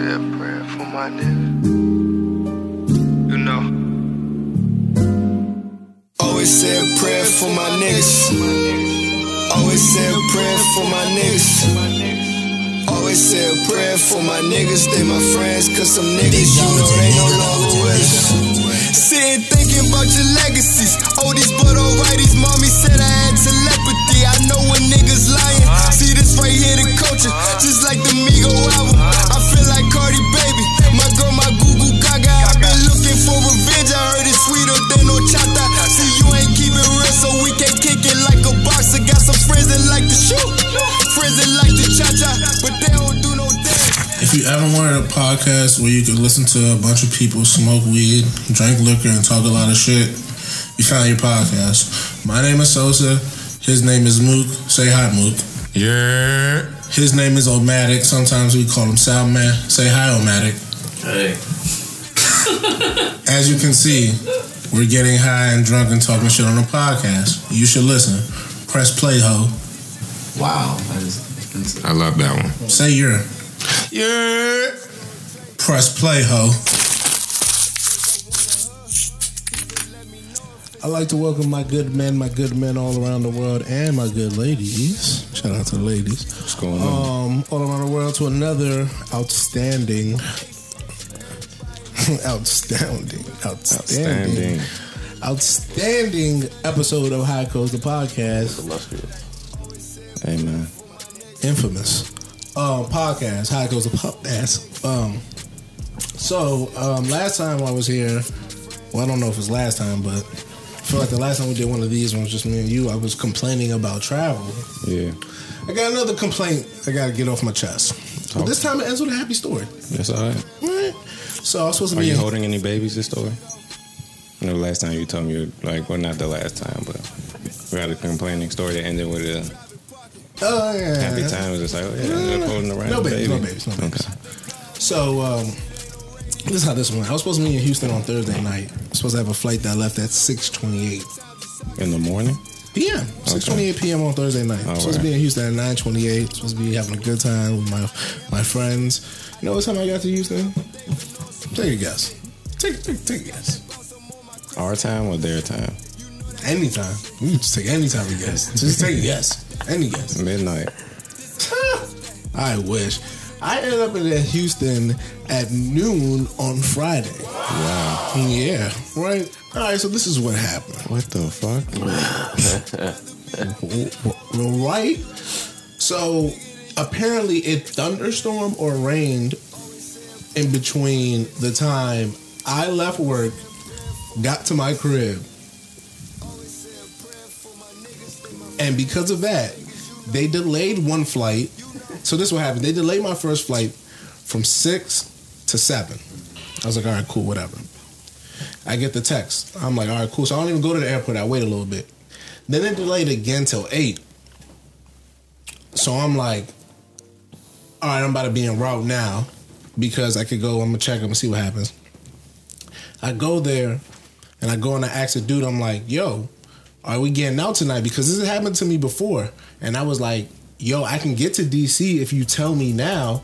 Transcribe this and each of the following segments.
a prayer for my nigga. You know. Always say a prayer for my niggas. Always say a prayer for my niggas. Always say a prayer for my niggas. They my friends, cause some niggas, you know, they no longer with us. Sitting thinking about your legacies. Oldies but alrighties. Mommy said I had telepathy. I know when niggas lying. See this right here, the culture. Just like the Migo album. Sweeter than horchata. See, you ain't keep it real, so we can kick it like a boxer. Got some friends that like to shoot. Friends that like to cha cha. But they don't do no dance. If you ever wanted a podcast where you could listen to a bunch of people smoke weed, drink liquor, and talk a lot of shit, you found your podcast. My name is Sosa. His name is Mook. Say hi, Mook. Yeah. His name is Omatic. Sometimes we call him Soundman. Say hi, Omatic. Hey. As you can see, we're getting high and drunk and talking shit on a podcast. You should listen. Press play, ho. Wow. That is, I love that one. Say your. Yeah. Press play, ho. I'd like to welcome my good men, my good men all around the world, and my good ladies. Shout out to the ladies. What's going on? Um, all around the world to another outstanding, outstanding, outstanding, Outstanding. outstanding episode of High Coast the podcast. Amen. infamous um, podcast. It goes the podcast. Um, so um, last time I was here, well, I don't know if it was last time, but I feel like the last time we did one of these was just me and you. I was complaining about travel. Yeah. I got another complaint I got to get off my chest. But this time it ends with a happy story. That's all right. Right? So I was supposed to Are be. you in- holding any babies this story? You know, the last time you told me, you were like, well, not the last time, but we had a complaining story that ended with a Oh yeah. happy time. It was just like, oh, yeah, No, no, I'm no. holding around No babies, baby. no babies, no babies. Okay. So um, this is how this went. I was supposed to be in Houston on Thursday night. I was supposed to have a flight that left at six twenty eight. In the morning? PM, six twenty eight PM on Thursday night. All supposed to be in Houston at nine twenty eight. Supposed to be having a good time with my my friends. You know what time I got to Houston? Take a guess. Take take, take a guess. Our time or their time? Anytime. You can just take any time you guess. Just take a guess. Any guess. Midnight. I wish. I ended up in Houston at noon on Friday. Wow. Yeah, right. All right, so this is what happened. What the fuck? right? So apparently it thunderstormed or rained in between the time I left work, got to my crib, and because of that, they delayed one flight. So this is what happened. They delayed my first flight from six to seven. I was like, all right, cool, whatever. I get the text. I'm like, all right, cool. So I don't even go to the airport. I wait a little bit. Then it delayed again till eight. So I'm like, all right, I'm about to be en route now because I could go. I'm gonna check. I'm gonna see what happens. I go there and I go and I ask the dude. I'm like, yo, are we getting out tonight? Because this has happened to me before, and I was like, yo, I can get to DC if you tell me now,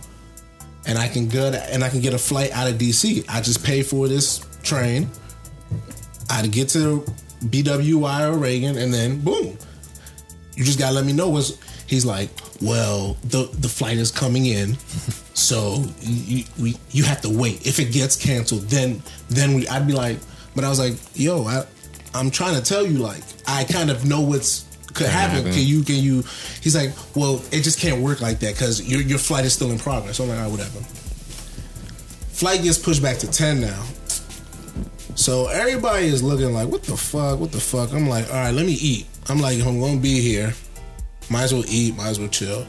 and I can go to, and I can get a flight out of DC. I just pay for this train. I'd get to BWI or Reagan, and then boom, you just gotta let me know what's. He's like, well, the the flight is coming in, so you we you have to wait. If it gets canceled, then then we. I'd be like, but I was like, yo, I I'm trying to tell you, like, I kind of know what's could happen. happen. Can you can you? He's like, well, it just can't work like that because your your flight is still in progress. So I'm like, all right, whatever. Flight gets pushed back to ten now. So everybody is looking like, what the fuck? What the fuck? I'm like, all right, let me eat. I'm like, I'm gonna be here. Might as well eat. Might as well chill.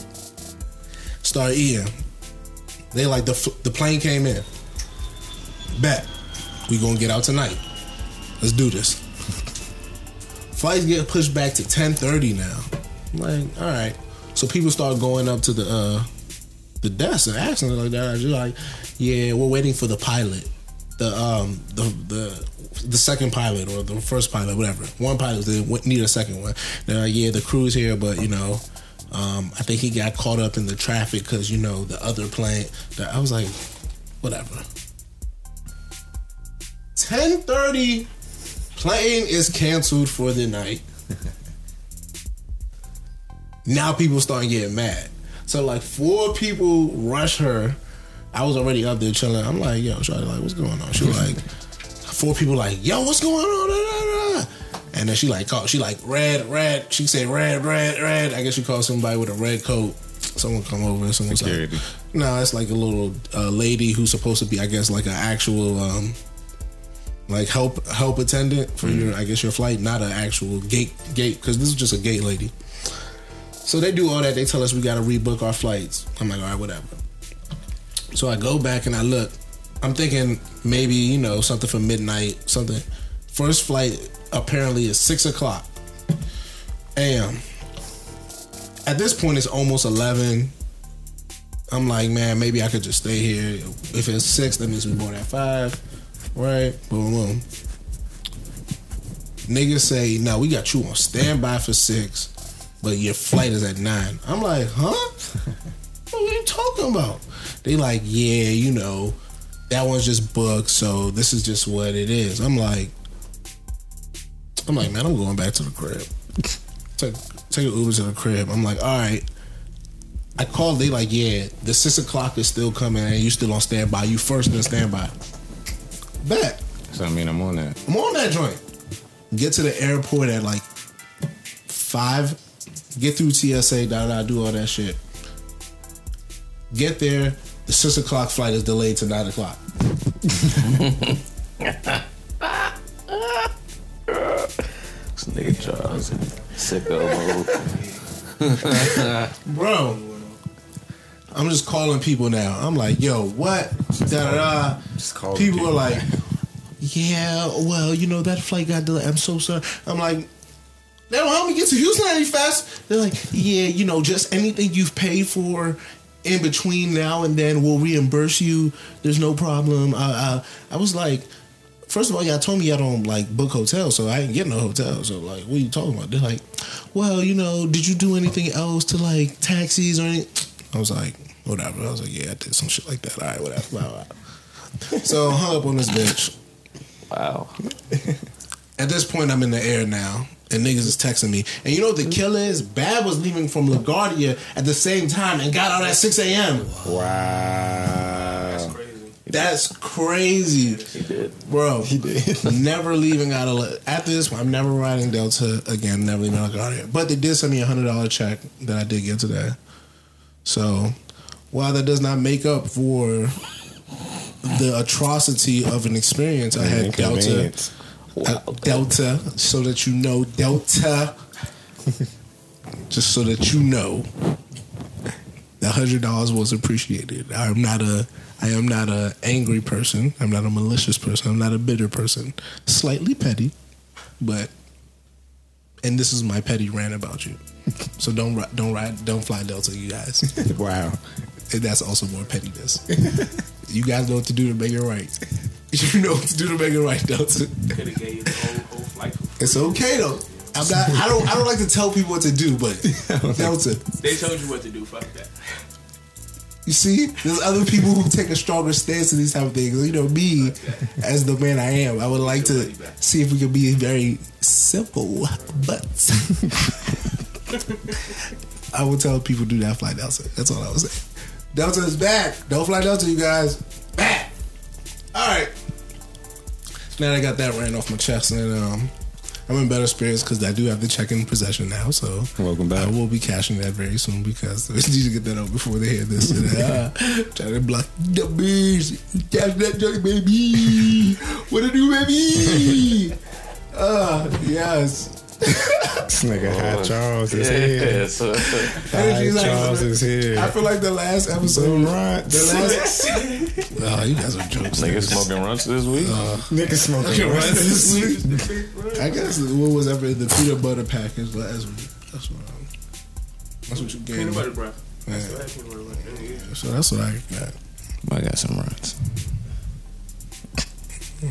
Start eating. They like the the plane came in. Bet we gonna get out tonight. Let's do this. Flights get pushed back to 10:30 now. I'm like, all right. So people start going up to the uh the desk and asking like that. You're like, yeah, we're waiting for the pilot. The um the the the second pilot or the first pilot, whatever. One pilot they need a second one. They're like, yeah, the crew's here, but you know, um, I think he got caught up in the traffic because you know the other plane. The, I was like, whatever. 10:30 plane is canceled for the night. now people starting getting mad. So like four people rush her. I was already up there chilling. I'm like, yo, Charlie, like, what's going on? She like, four people like, yo, what's going on? Da, da, da. And then she like called, she like red, red. She said red, red, red. I guess she called somebody with a red coat. Someone come over and someone's Security. like, no, it's like a little uh, lady who's supposed to be, I guess, like an actual, um, like help help attendant for your, I guess, your flight, not an actual gate gate, because this is just a gate lady. So they do all that. They tell us we got to rebook our flights. I'm like, all right, whatever. So I go back and I look. I'm thinking maybe you know something for midnight, something. First flight apparently is six o'clock a.m. At this point, it's almost eleven. I'm like, man, maybe I could just stay here. If it's six, that means we born at five, right? Boom, boom. Niggas say, no, we got you on standby for six, but your flight is at nine. I'm like, huh? what are you talking about? They like, yeah, you know, that one's just booked, so this is just what it is. I'm like, I'm like, man, I'm going back to the crib. Take take an Uber to the crib. I'm like, all right. I called. They like, yeah, the six o'clock is still coming, and you still on standby. You first in standby. Bet. So I mean, I'm on that. I'm on that joint. Get to the airport at like five. Get through TSA, da da, do all that shit. Get there. The six o'clock flight is delayed to nine o'clock. This nigga Charles, sicko mode. Bro, I'm just calling people now. I'm like, yo, what? Da da da. People people. are like, yeah, well, you know, that flight got delayed. I'm so sorry. I'm like, they don't help me get to Houston any fast. They're like, yeah, you know, just anything you've paid for in between now and then, we'll reimburse you. There's no problem. I, I, I was like, first of all, y'all told me y'all don't like book hotels, so I ain't get no hotel. So like, what are you talking about? They're like, well, you know, did you do anything else to like taxis or anything? I was like, whatever. I was like, yeah, I did some shit like that. All right, whatever. Blah, blah. so hung up on this bitch. Wow. At this point, I'm in the air now, and niggas is texting me. And you know what the mm-hmm. killer is? Bad was leaving from LaGuardia at the same time and got out at 6 a.m. Wow. That's crazy. That's crazy. He did. Bro, he did. never leaving out of after this. I'm never riding Delta again. Never leaving out of LaGuardia. But they did send me a hundred dollar check that I did get today. So while that does not make up for the atrocity of an experience I had Delta, Inconvenience. uh, Delta, so that you know Delta, just so that you know, the hundred dollars was appreciated. I'm not a, I am not a angry person. I'm not a malicious person. I'm not a bitter person. Slightly petty, but, and this is my petty rant about you. So don't don't ride don't fly Delta, you guys. Wow. And that's also more pettiness. you guys know what to do to make it right. You know what to do to make it right, Delta. Could have gave you the whole, whole flight. It's okay though. I'm not. I don't. I don't like to tell people what to do, but Delta. They told you what to do. Fuck that. You see, there's other people who take a stronger stance in these type of things. You know, me as the man I am, I would like to see if we could be very simple, but I will tell people do not fly Delta. That's all I was saying. Delta is back. Don't fly Delta, you guys. Back. All right. Now that I got that ran off my chest, and um, I'm in better spirits because I do have the check in possession now. So Welcome back. I will be cashing that very soon because we need to get that out before they hear this. uh, trying to block the bees. Cash that joint, baby. What to do, baby? Uh, yes. This nigga Hot Charles is Yeah, here. so, Hot Energy's like- Charles is here. I feel like the last episode. Some runs. The last. oh, you guys are jokes. nigga smoking Runtz this week. Nigga smoking Runs runs. this week. I guess what was ever in the peanut butter package last week. That's what. Um, that's what you gave Peanut me. butter bread. Yeah. I still have peanut butter bread. Yeah. So that's what I got. I got some runs.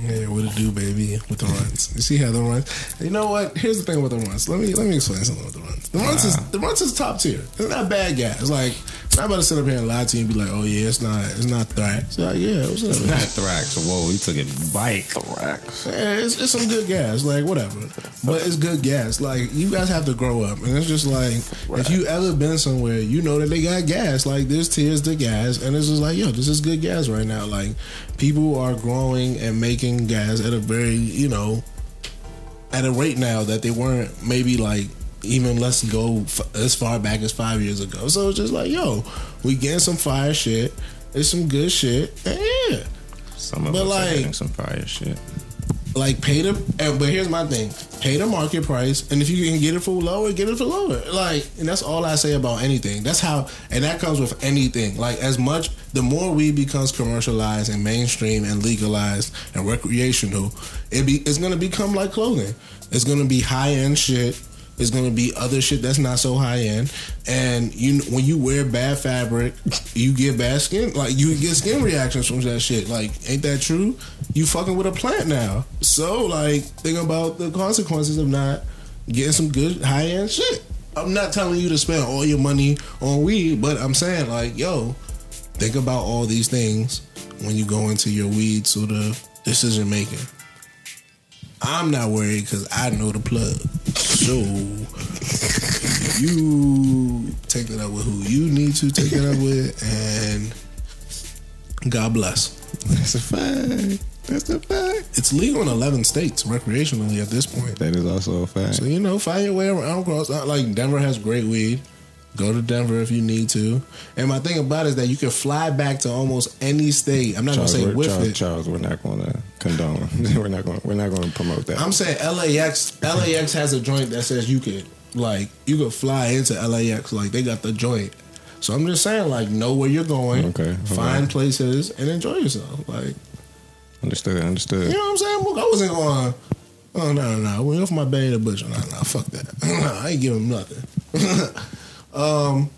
Yeah, what it do, baby, with the runs. You see how the runs. You know what? Here's the thing with the runs. Let me let me explain something with the runs. The runs is the runs is top tier. It's not bad, guys. Like I'm about to sit up here and lie to you and be like, oh yeah, it's not, it's not Thrax. Like, yeah, what's up? Not Thrax. Whoa, he took it bike. Thrax. Yeah, it's, it's some good gas, like whatever. But it's good gas. Like you guys have to grow up, and it's just like if you ever been somewhere, you know that they got gas. Like there's tears to gas, and it's just like yo, this is good gas right now. Like people are growing and making gas at a very you know at a rate now that they weren't maybe like even let's go f- as far back as five years ago. So it's just like yo, we getting some fire shit. It's some good shit. And yeah Some of But us like- are getting some fire shit. like pay the and- but here's my thing pay the market price and if you can get it for lower get it for lower like and that's all i say about anything that's how and that comes with anything like as much the more weed becomes commercialized and mainstream and legalized and recreational it be it's gonna become like clothing it's gonna be high-end shit it's gonna be other shit that's not so high end, and you when you wear bad fabric, you get bad skin. Like you get skin reactions from that shit. Like, ain't that true? You fucking with a plant now. So like, think about the consequences of not getting some good high end shit. I'm not telling you to spend all your money on weed, but I'm saying like, yo, think about all these things when you go into your weed sort of decision making. I'm not worried because I know the plug. So you take it up with who you need to take it up with, and God bless. That's a fact. That's a fact. It's legal in 11 states recreationally at this point. That is also a fact. So you know, find your way around. Across, like Denver has great weed. Go to Denver if you need to. And my thing about it is that you can fly back to almost any state. I'm not Charles, gonna say with Charles, it. Charles, we're not going to condone. we're not going. We're not going to promote that. I'm saying LAX. LAX has a joint that says you could like you could fly into LAX. Like they got the joint. So I'm just saying, like, know where you're going. Okay. Find places and enjoy yourself. Like, understood. Understood. you know what I'm saying? Look, I wasn't going. Oh no, no, no! Went off my Benny the Butcher. No, no, fuck that. I ain't give him nothing. um,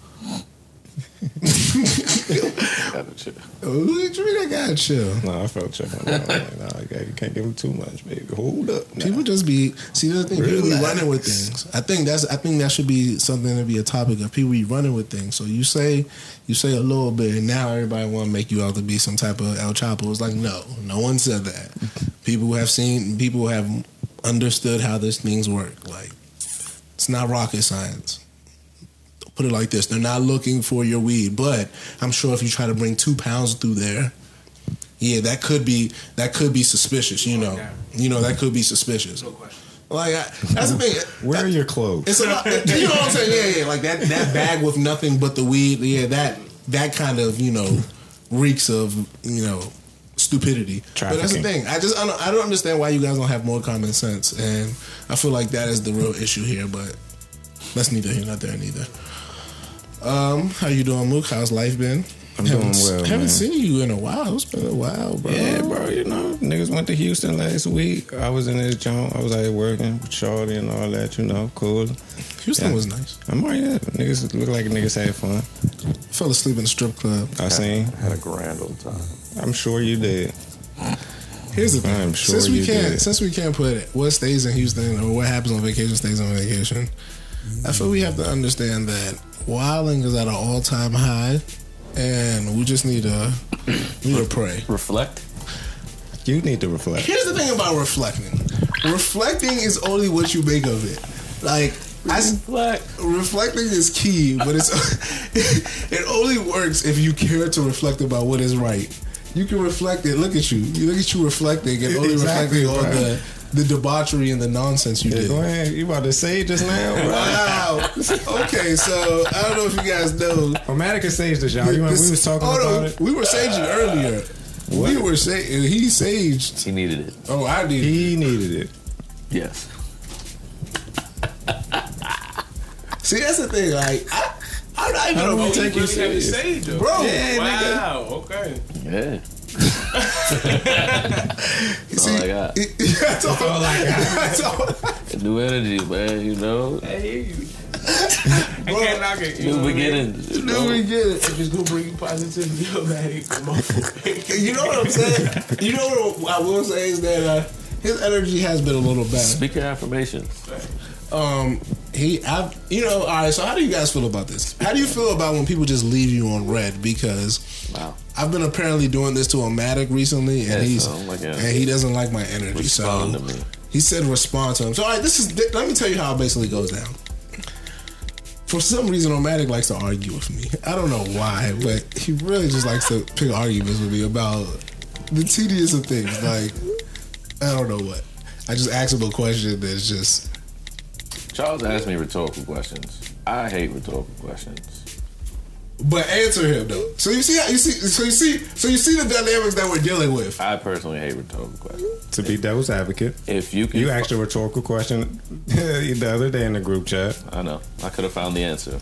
Gotta chill. what you mean I gotta chill? No, I felt that. I'm like, nah, you can't- you can't give him too much, baby. Hold up. Nah. People just be see the thing. People be running with things. I think that's. I think that should be something to be a topic of people be running with things. So you say, you say a little bit, and now everybody want to make you out to be some type of El Chapo. It's like no, no one said that. People have seen, people have understood how this things work. Like it's not rocket science. Put it like this: they're not looking for your weed, but I'm sure if you try to bring two pounds through there, yeah, that could be that could be suspicious. You know, you know that could be suspicious. No question. Like I, that's the thing. Where are your clothes? It's a lot. You know what I'm saying? Yeah, yeah. Like that that bag with nothing but the weed. Yeah, that that kind of you know reeks of you know stupidity. But that's the thing. I just I don't, I don't understand why you guys don't have more common sense, and I feel like that is the real issue here. But that's neither here nor there neither. Um, how you doing, Mook? How's life been? I'm haven't, doing well, Haven't man. seen you in a while. It's been a while, bro. Yeah, bro. You know, niggas went to Houston last week. I was in this joint. I was out here working with Shorty and all that. You know, cool. Houston Yeah. was nice. I'm alright. Yeah. Niggas look like niggas had fun. Fell asleep in the strip club. I seen. Had a grand old time. I'm sure you did. Here's the thing. I'm sure since we you can't did. since we can't put it, what stays in Houston or what happens on vacation stays on vacation, I feel we have to understand that wilding is at an all time high, and we just need to we need to pray. Reflect. You need to reflect. Here's the thing about reflecting. Reflecting is only what you make of it. Like I, s- Reflect. reflecting is key, but it's it only works if you care to reflect about what is right. You can reflect it. Look at you. You look at you reflecting and only Exactly, reflecting on bro. the the debauchery and the nonsense you Yeah, did. go ahead. You about to say it just now. Wow. Okay, so I don't know if you guys know. Romantica saged this, y'all. You remember we was talking oh, about no, it. We were saging earlier. We were saying he saged. He needed it. Oh, I did. He needed it. Yes. See, that's the thing. Like, I, I'm not even How do we a take you really have to serious? say, though. Bro, wow. Okay. Yeah. That's See, all I got. that's all, all I got. That's all. New energy, man. You know. I hear you. I can't knock it. You know New what I mean? beginnings. You No, know? we get it. If it's gonna bring you positivity, yo, man, motherfucker. You know what I'm saying? You know what I will say is that uh, his energy has been a little bad. Speak your affirmation. Um, he, I, you know, all right. So how do you guys feel about this? How do you feel about when people just leave you on red? Because Wow. I've been apparently doing this to Omatic recently, and Yeah, he's so, like, yeah. and he doesn't like my energy. Respond so to me. he said respond to him. So all right, this is. Let me tell you how it basically goes down. For some reason, Omatic likes to argue with me. I don't know why, but he really just likes to pick arguments with me about the tedious of things. Like I don't know what. I just ask him a question that's just Charles asked me rhetorical questions. I hate rhetorical questions. But answer him though. So you see how you see so you see so you see the dynamics that we're dealing with. I personally hate rhetorical questions. To be devil's advocate, If you can, you asked a rhetorical question the other day in the group chat. I know. I could have found the answer.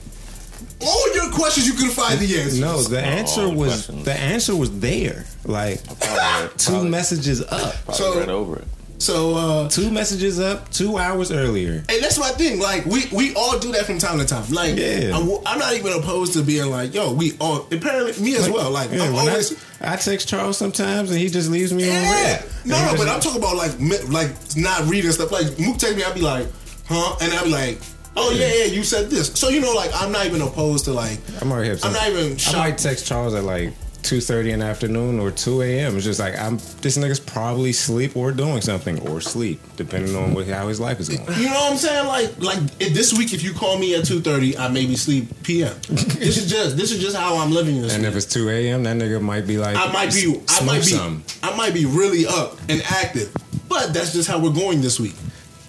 All your questions you could find the answers. No, the answer all the was questions. the answer was there. Like Probably two probably, messages up, probably So- read over it. So uh two messages up, two hours earlier. and that's my thing. Like we we all do that from time to time. Like Yeah. I'm, I'm not even opposed to being like, yo, we all apparently me as well. Like Yeah, I'm always I, I text Charles sometimes and he just leaves me on yeah. red. No, no, but I'm talking about like like not reading stuff. Like Mook text me, I'd be like, huh, and I'd be like. Oh yeah, yeah, you said this. So you know, like I'm not even opposed to like. I'm already. I'm not even I might text Charles at like two thirty in the afternoon or two a.m. It's just like I'm. This nigga's probably sleep or doing something or sleep, depending on what, how his life is going. You know what I'm saying? Like, like if this week, if you call me at two thirty, I maybe sleep PM. this is just this is just how I'm living this And week. if it's two a.m., that nigga might be like, I might be, I might be, some. I might be really up and active. But that's just how we're going this week.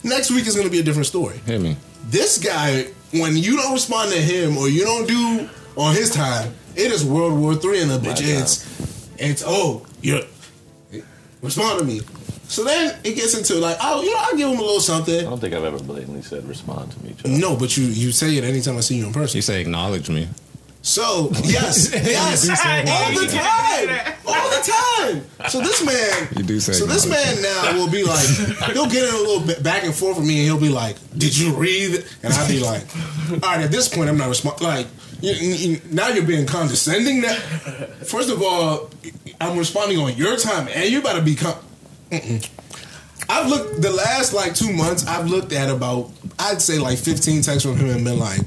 Next week is going to be a different story. Hit me. This guy, when you don't respond to him or you don't do on his time, it is World War Three in the bitch. My It's, it's oh, you respond to me. So then it gets into like, oh, you know, I'll give him a little something. I don't think I've ever blatantly said respond to me. Charles. No, but you you say it anytime I see you in person. You say acknowledge me. So yes, yes, You do say all the time, all the time. So this man, You do say So this man now will be like, he'll get in a little bit back and forth with me, and he'll be like, "Did you read?" And I'll be like, "All right." At this point, I'm not responding. Like, you, you, now you're being condescending. That first of all, I'm responding on your time, and you better be. Con- Mm-mm. I've looked the last like two months. I've looked at about I'd say like 15 texts from him and been like,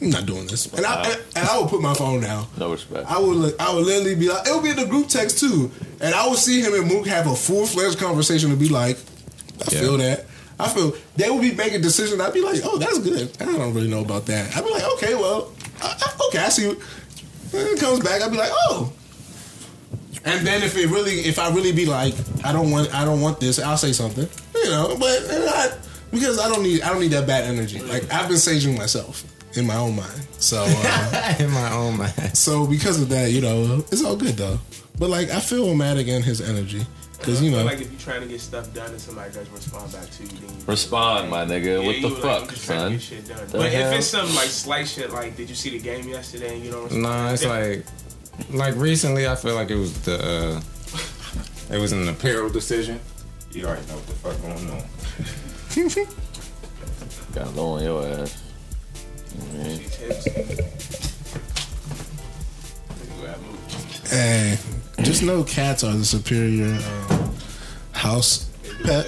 "I'm not doing this," and I and, and I would put my phone down. No respect. I would li- I would literally be like, it would be in the group text too, and I would see him and Mook have a full fledged conversation and be like, I Yeah. feel that. I feel they would be making decisions. I'd be like, oh, that's good. I don't really know about that. I'd be like, okay, well, I, I- okay, I see. It comes back, I'd be like, oh. And then if it really, if I really be like, I don't want, I don't want this, I'll say something, you know. But not because I don't need, I don't need that bad energy. Like I've been saging myself in my own mind. So. Um, in my own mind. so because of that, you know, it's all good though. But like, I feel Omatic and his energy because you I feel know, like if you're trying to get stuff done and somebody doesn't respond back to you, then you Respond, my nigga. Yeah, what the like, fuck, just trying to son? get shit done. The but hell? if it's some like slight shit, like did you see the game yesterday and you don't respond? Nah, it's like, like recently, I feel like it was the, uh, it was an apparel decision. You already know what the fuck going on. Got low on your ass. I mean, tips. You gotta move. hey, just know cats are the superior um, house pet.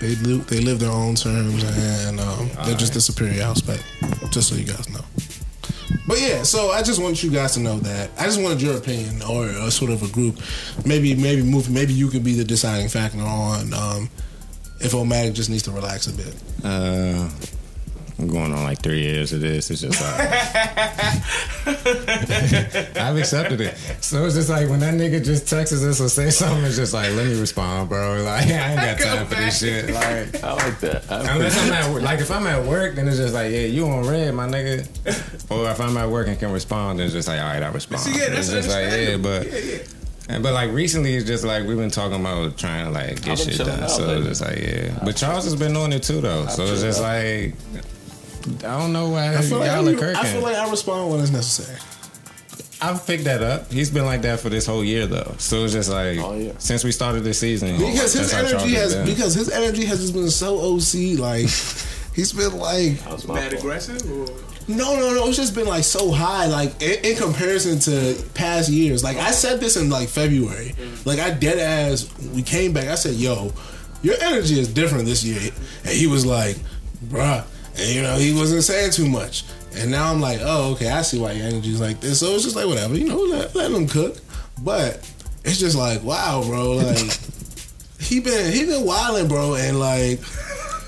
They live, they live their own terms, and um, they're just the superior house pet. Just so you guys know. But yeah, so I just want you guys to know that. I just wanted your opinion or a sort of a group. Maybe, maybe move. Maybe you could be the deciding factor on um, if Omatic just needs to relax a bit. Uh, I'm going on like three years of this. It's just like I've accepted it. So it's just like when that nigga just texts us or say something, it's just like let me respond, bro. Like I ain't got time for this shit. Like I like that. I unless I'm at work, like if I'm at work, then it's just like yeah, you on red, my nigga. Or if I'm at work and can respond, then it's just like all right, I respond. See, yeah, that's it's just like yeah, but. Yeah, yeah. And, but like recently, it's just like we've been talking about trying to like get shit done. out So it's just like yeah. But Charles has been doing it too though. So it's just out. like I don't know why I feel, like y'all I, are kirking. I feel like I respond when it's necessary. I've picked that up. He's been like that for this whole year though. So it's just like Oh, yeah. since we started this season. Because his that's how Charles energy has been. because his energy has just been so OC. Like he's been like That's my Mad aggressive or no no no. It's just been like so high. Like in, in comparison to past years. Like I said this in like February. Mm. Like I dead ass. We came back. I said, "Yo, your energy is different this year," and he was like, "Bruh." And you know he wasn't saying too much. And now I'm like, oh, okay, I see why your energy's like this. So it's just like whatever, you know, let, let him cook. But it's just like, wow, bro, like he been he been wilding, bro, and like.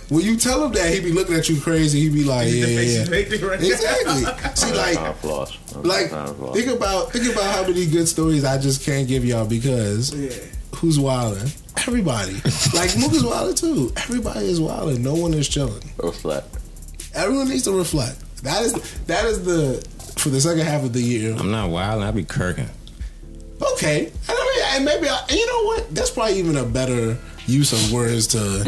When you tell him that, he be looking at you crazy. He be like, "Yeah, The yeah, face yeah." he's making right now. Exactly. See, like, Time floss. like Time floss. think about think about how many good stories I just can't give y'all because Yeah. who's wilding? Everybody. like Mook is wilding too. Everybody is wilding. No one is chilling. Reflect. Everyone needs to reflect. That is that is the for the second half of the year. I'm not wild. I be kirking. Okay, and I mean, and maybe I, and you know what? That's probably even a better use of words to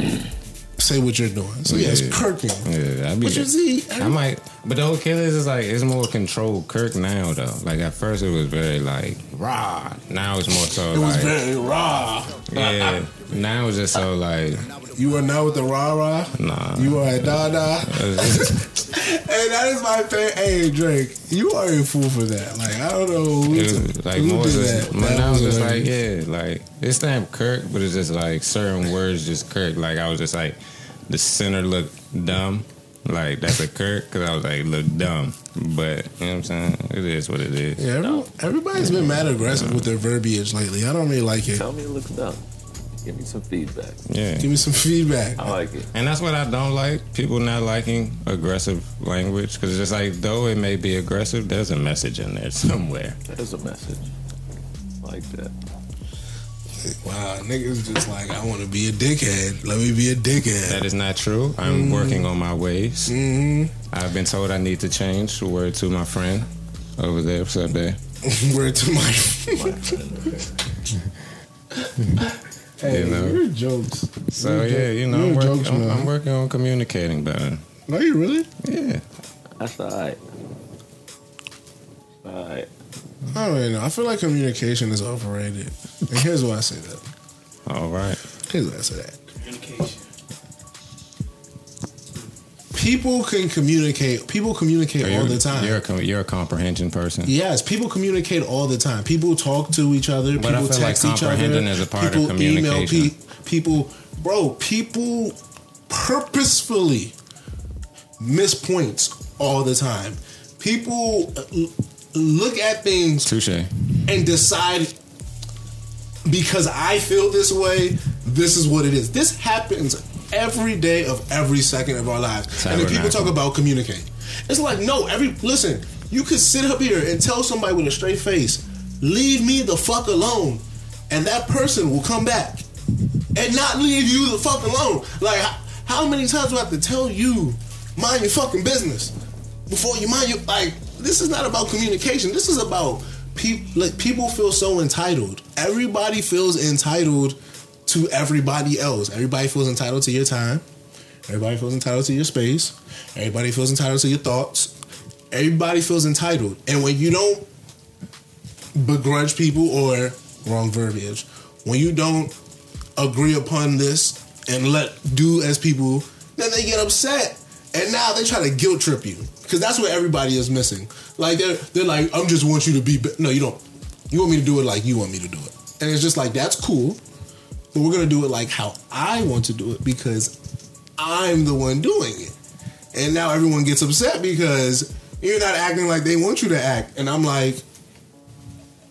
say what you're doing. So yeah, it's kirking. Yeah, I be. But you see, I might, but the old killers is like it's more controlled Kirk now though. Like at first it was very like raw. Now it's more so it was like very raw. yeah. Now it's just so like You are now with the rah rah. nah. You are a da da. Hey, that is my favorite. Hey, Drake, you are a fool for that. Like, I don't know who, was like who more did just, that. but now it's just like yeah, like it's not Kirk, but it's just like certain words just Kirk. Like I was just like the center looked dumb. Like that's a Kirk because I was like look dumb, but you know what I'm saying. It is what it is. Yeah, every, everybody's been mad aggressive with their verbiage lately. I don't really like it. Tell me it looks dumb. Give me some feedback. Yeah. Give me some feedback. I like it. And that's what I don't like. People not liking aggressive language because it's just like though it may be aggressive, there's a message in there somewhere. There's a message. I like that. Wow, niggas just like, I want to be a dickhead. Let me be a dickhead. That is not true. I'm working on my ways. hmm I've been told I need to change. Word to my friend over there. What's up, there? Word to my. My friend. hey, You know. you're jokes. So You're yeah, you know, I'm a working, jokes I'm. I'm working on communicating better. Are you really? Yeah. That's alright. Alright. I don't really know. I feel like communication is overrated. And here's why I say that. All right. Here's why I say that. Communication. People can communicate. People communicate all you're, the time. You're a, you're a comprehension person. Yes, people communicate all the time. People talk to each other. But I people feel like text each other. is a part of people email communication. pe- people, bro. People purposefully miss points all the time. People uh, l- look at things Touche. and decide because I feel this way, this is what it is. This happens every day of every second of our lives. And then people talk about communicating. It's like, no, every listen, you could sit up here and tell somebody with a straight face, leave me the fuck alone. And that person will come back and not leave you the fuck alone. Like how, how many times do I have to tell you mind your fucking business before you mind your like this is not about communication. This is about people like people feel so entitled. Everybody feels entitled to everybody else. Everybody feels entitled to your time. Everybody feels entitled to your space. Everybody feels entitled to your thoughts. Everybody feels entitled. And when you don't begrudge people or wrong verbiage, when you don't agree upon this and let do as people, then they get upset. And now they try to guilt trip you. Because that's what everybody is missing. Like they're they're like, I'm just want you to be be-" no, you don't. You want me to do it like you want me to do it. And it's just like that's cool. But we're gonna do it like how I want to do it because I'm the one doing it. And now everyone gets upset because you're not acting like they want you to act. And I'm like,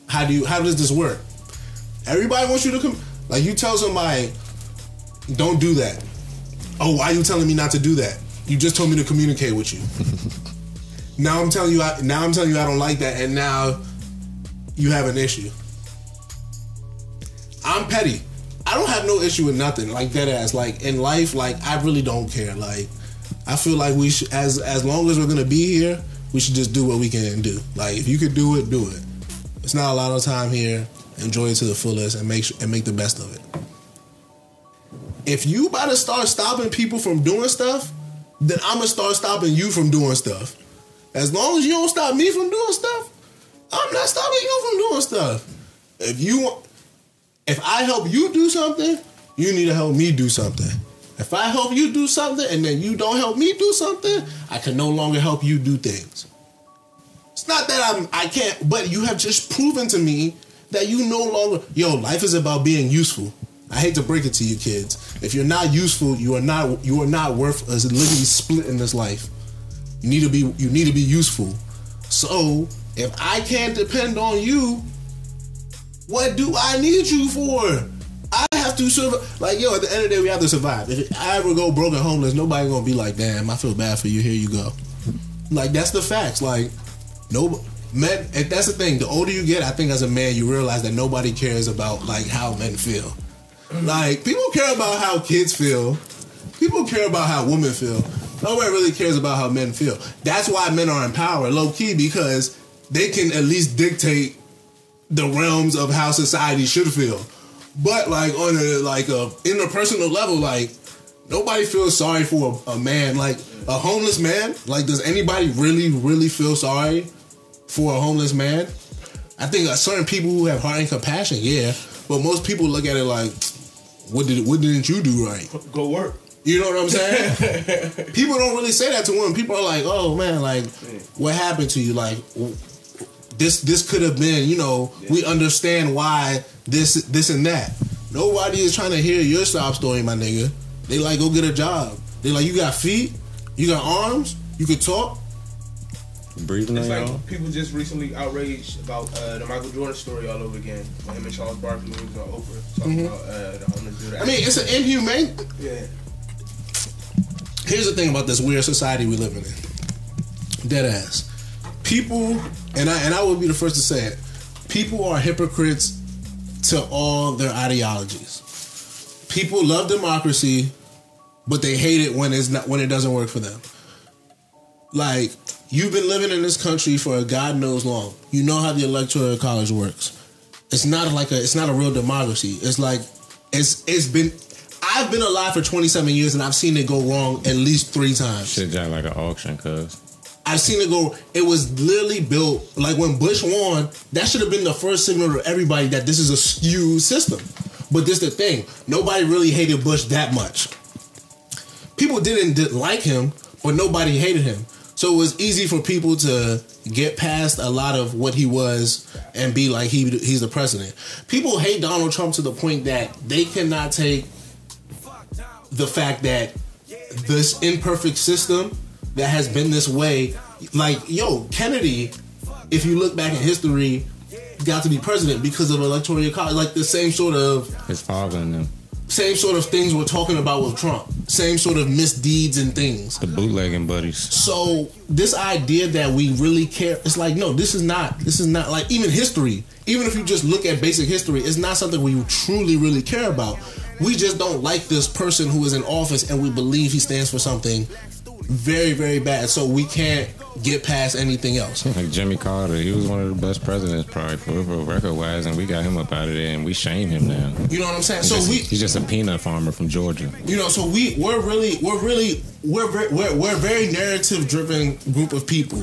how do you how does this work? Everybody wants you to come like you tell somebody, don't do that. Oh, why are you telling me not to do that? You just told me to communicate with you. now I'm telling you I, now I'm telling you I don't like that and now you have an issue. I'm petty. I don't have no issue with nothing like that ass. Like in life, like I really don't care. Like I feel like we should, as as long as we're gonna be here, we should just do what we can do. Like if you could do it, do it. It's not a lot of time here. Enjoy it to the fullest and make sure, and make the best of it. If you about to start stopping people from doing stuff, then I'm gonna start stopping you from doing stuff. As long as you don't stop me from doing stuff, I'm not stopping you from doing stuff. If you want, if I help you do something, you need to help me do something. If I help you do something and then you don't help me do something, I can no longer help you do things. It's not that I'm I can't, but you have just proven to me that you no longer yo, life is about being useful. I hate to break it to you kids. If you're not useful, you are not you are not worth a lickety split in this life. You need to be you need to be useful. So if I can't depend on you, what do I need you for? I have to survive. Like yo, at the end of the day, we have to survive. If I ever go broke and homeless, nobody gonna be like, "Damn, I feel bad for you. Here you go." Like that's the facts. Like no men. And that's the thing. The older you get, I think as a man, you realize that nobody cares about like how men feel. Like people care about how kids feel. People care about how women feel. Nobody really cares about how men feel. That's why men are in power, low key, because they can at least dictate the realms of how society should feel. But like on a like a interpersonal level, like nobody feels sorry for a, a man. Like a homeless man. Like does anybody really, really feel sorry for a homeless man? I think uh, certain people who have heart and compassion, yeah. But most people look at it like, what did what didn't you do right? Go work. You know what I'm saying? People don't really say that to women. People are like, "Oh man, like, what happened to you? Like, this this could have been. You know, we understand why this this and that. Nobody is trying to hear your sob story, my nigga. They like go get a job. They like you got feet, you got arms, you can talk. Breathing It's on like y'all. people just recently outraged about uh, the Michael Jordan story all over again. When him and Charles Barkley was on Oprah talking about uh, the homeless dude. I mean, it's an inhumane. yeah. Here's the thing about this weird society we living in. Dead ass. People, and I and I would be the first to say it. People are hypocrites to all their ideologies. People love democracy, but they hate it when it's not when it doesn't work for them. Like you've been living in this country for a God knows long. You know how the electoral college works. It's not like a it's not a real democracy. It's like it's it's been I've been alive for 27 years and I've seen it go wrong at least three times. Shit just like an auction, cuz. I've seen it go. It was literally built like when Bush won. That should have been the first signal to everybody that this is a skewed system. But this the thing. Nobody really hated Bush that much. People didn't like him, but nobody hated him. So it was easy for people to get past a lot of what he was and be like he he's the president. People hate Donald Trump to the point that they cannot take the fact that this imperfect system that has been this way, like yo, Kennedy, if you look back in history, got to be president because of electoral college, like the same sort of His father and them. Same sort of things we're talking about with Trump, same sort of misdeeds and things. The bootlegging buddies. So this idea that we really care, it's like no, this is not. This is not like even history. Even if you just look at basic history, it's not something we truly really care about. We just don't like this person who is in office, and we believe he stands for something very, very bad. So we can't get past anything else. Like Jimmy Carter, he was one of the best presidents probably for, for record wise, and we got him up out of there, and we shame him now. You know what I'm saying? He's So just, we, he's just a peanut farmer from Georgia. you know, so we we're really we're really we're very, we're, we're a very narrative driven group of people,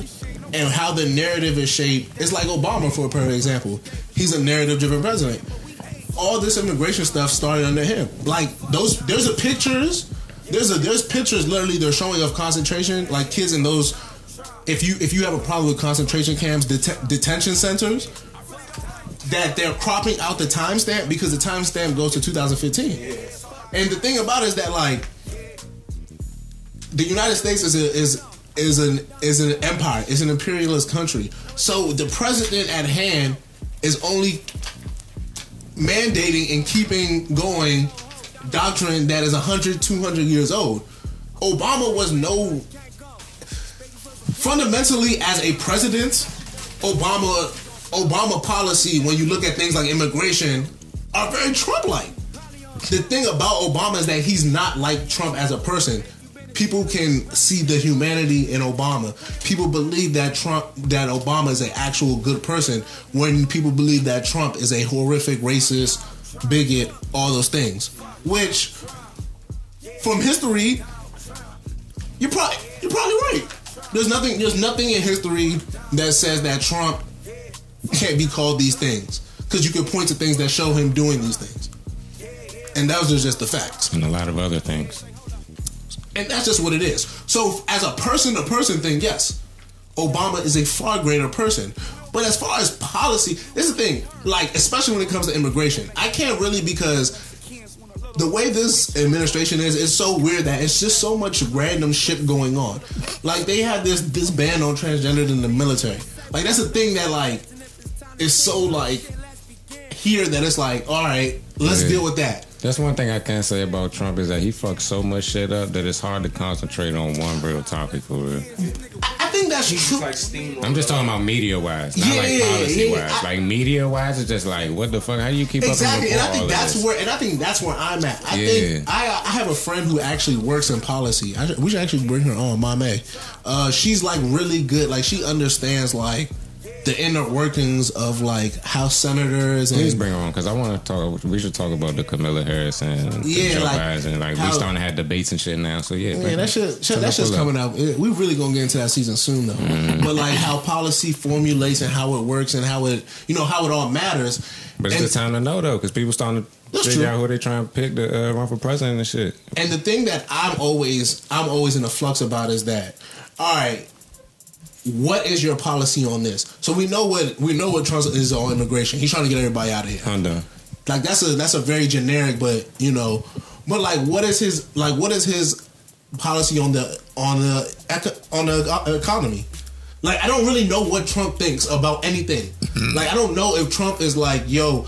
and how the narrative is shaped. It's like Obama for a perfect example. He's a narrative driven president. All this immigration stuff started under him. Like those, there's a pictures. There's a there's pictures literally they're showing of concentration like kids in those. If you if you have a problem with concentration camps, det- detention centers, that they're cropping out the timestamp because the timestamp goes to 2015. And the thing about it is that like the United States is a, is is an is an empire, is an imperialist country. So the president at hand is only mandating and keeping going doctrine that is 100 200 years old. Obama was no fundamentally as a president, Obama Obama policy when you look at things like immigration are very Trump like. The thing about Obama is that he's not like Trump as a person. People can see the humanity in Obama. People believe that Trump that Obama is an actual good person when people believe that Trump is a horrific racist, bigot, all those things. Which from history you're probably you're probably right. There's nothing there's nothing in history that says that Trump can't be called these things because you can point to things that show him doing these things, and those are just the facts. And a lot of other things. And that's just what it is. So, as a person to person thing, yes, Obama is a far greater person. But as far as policy, this is the thing, like, especially when it comes to immigration, I can't really because the way this administration is, it's so weird that it's just so much random shit going on. Like they had this this ban on transgender in the military. Like that's a thing that like is so like here that it's like, all right, let's Yeah. deal with that. That's one thing I can say about Trump is that he fucks so much shit up that it's hard to concentrate on one real topic for real. I, I think that's true. like. I'm just talking about media wise, not like Yeah, policy yeah, wise. I- like media wise, it's just like what the fuck? How do you keep Exactly, and up I with think all that's this? where, and I think that's where I'm at. I Yeah. think I, I have a friend who actually works in policy. I, we should actually bring her on, Mame. Uh, she's like really good. Like she understands like the inner workings of like House senators and Please bring her on because I want to talk. We should talk about the Kamala Harris and the Yeah, Joe like, Biden. Like how- we starting to have debates and shit now. So yeah, Yeah, that shit, that shit's pull up. coming out. We really gonna get into that season soon, though. Mm-hmm. But like how policy formulates and how it works and how it, you know, how it all matters. But it's And- the time to know though, because people starting to That's figure true. out who they trying to pick to uh, run for president and shit. And the thing that I'm always I'm always in a flux about is that, all right, what is your policy on this? So we know what we know what Trump is on immigration. He's trying to get everybody out of here. I'm done. Like that's a that's a very generic, but you know, but like what is his like what is his policy on the on the on the economy? Like I don't really know what Trump thinks about anything. Mm-hmm. Like I don't know if Trump is like, yo,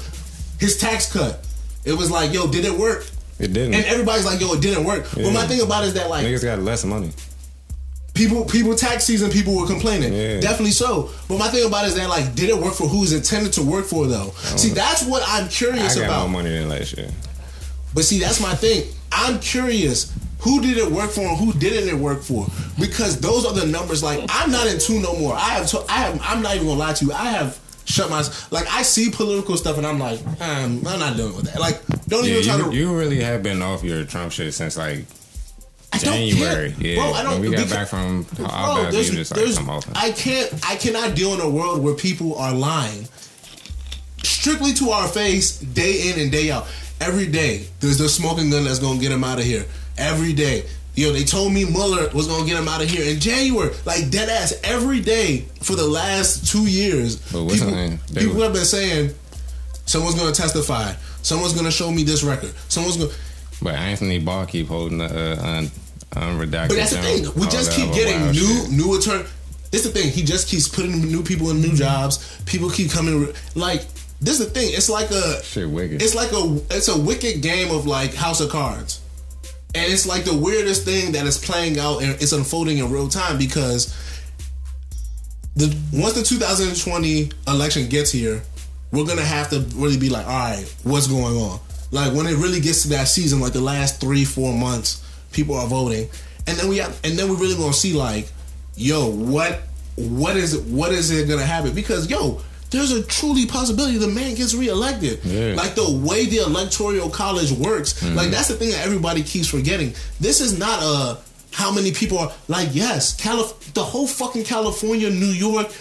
his tax cut. It was like, yo, did it work? It didn't. And everybody's like, yo, it didn't work. But my thing about it is that like Niggas got less money. People people tax season people were complaining. Yeah. definitely so. But my thing about it is that like did it work for who's intended to work for though? See that's what i'm I curious got about. more money than last year. but see that's my thing. I'm curious who did it work for and who didn't it work for? Because those are the numbers like i'm not in tune no more. I have to, i have i'm not even gonna lie to you. I have shut my like i see political stuff and i'm like um, i'm not dealing with that. Like don't Yeah, even try you, to you really have been off your Trump shit since like I don't January. care. Yeah, Bro, I don't when we got because- back from Bro, there's, just like there's. I can't, I cannot deal in a world where people are lying strictly to our face, day in and day out. Every day, there's the smoking gun that's gonna get him out of here. Every day, yo, they told me Mueller was gonna get him out of here in January. Like dead ass, every day for the last two years. People, her name? They people were- have been saying someone's gonna testify. Someone's gonna show me this record. Someone's gonna. But Anthony Barr keep holding the uh, un, unredacted. But that's the thing. We just keep getting new shit. new attorney. This the thing. He just keeps putting new people in new jobs. People keep coming. Like this is the thing. It's like a. shit wicked. It's like a. It's a wicked game of like House of Cards, and it's like the weirdest thing that is playing out and it's unfolding in real time because the once the 2020 election gets here, we're gonna have to really be like, all right, what's going on? Like when it really gets to that season, like the last three, four months, people are voting, and then we have, and then we're really gonna see like, yo, what, what is, what is it gonna happen? Because yo, there's a truly possibility the man gets reelected. Yeah. Like the way the electoral college works, like mm-hmm. that's the thing that everybody keeps forgetting. This is not a how many people are like yes, Calif- the whole fucking California, New York,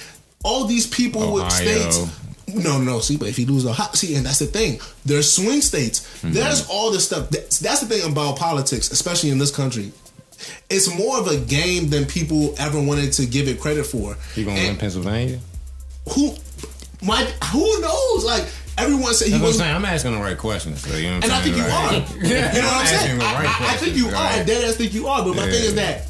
all these people with states. No, no. See, but if you lose the hot, see, and that's the thing. There's swing states. Mm-hmm. There's all this stuff. That's, that's the thing about politics, especially in this country. It's more of a game than people ever wanted to give it credit for. You gonna And win Pennsylvania? Who, my, who knows? Like everyone said, he That's what I'm was. saying. I'm asking the right questions. So, you know what And I think you are. You know what I'm saying? I, right I- I think you are. Dead ass think you are. But my Yeah. thing is that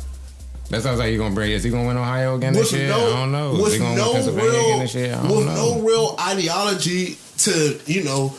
That sounds like you gonna bring. Is he gonna win Ohio again this year? no, I don't know. Is with he gonna win no Pennsylvania real, again this year? I don't with know. no real ideology to you know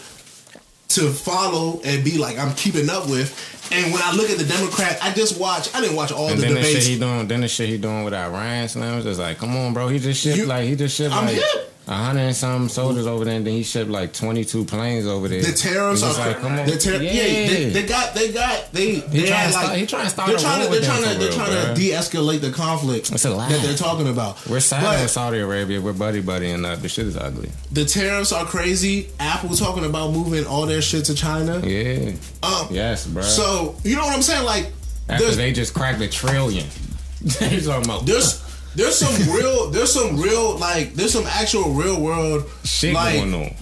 to follow and be like I'm keeping up with. And when I look at the Democrat, I just watch. I didn't watch all And the then the shit debates. he doing, then the shit he doing with Iran Slim, just like, come on, bro. He just shit like he just shit I'm like hip. A hundred and some soldiers over there, and then he shipped like twenty two planes over there. the tariffs are like, come on, the ter- yeah. they, they got they got they they trying had like he trying to start they're a trying war to they're trying to they're real, trying bruh. to de-escalate the conflict It's a lie. that they're talking about. We're But- with Saudi Arabia. We're buddy buddying up. The shit is ugly. The tariffs are crazy. Apple talking about moving all their shit to China. Yeah. Um, Yes, bro. So you know what I'm saying? Like, After they just cracked a trillion. they talking about there's there's some real there's some real like there's some actual real world shit like going on.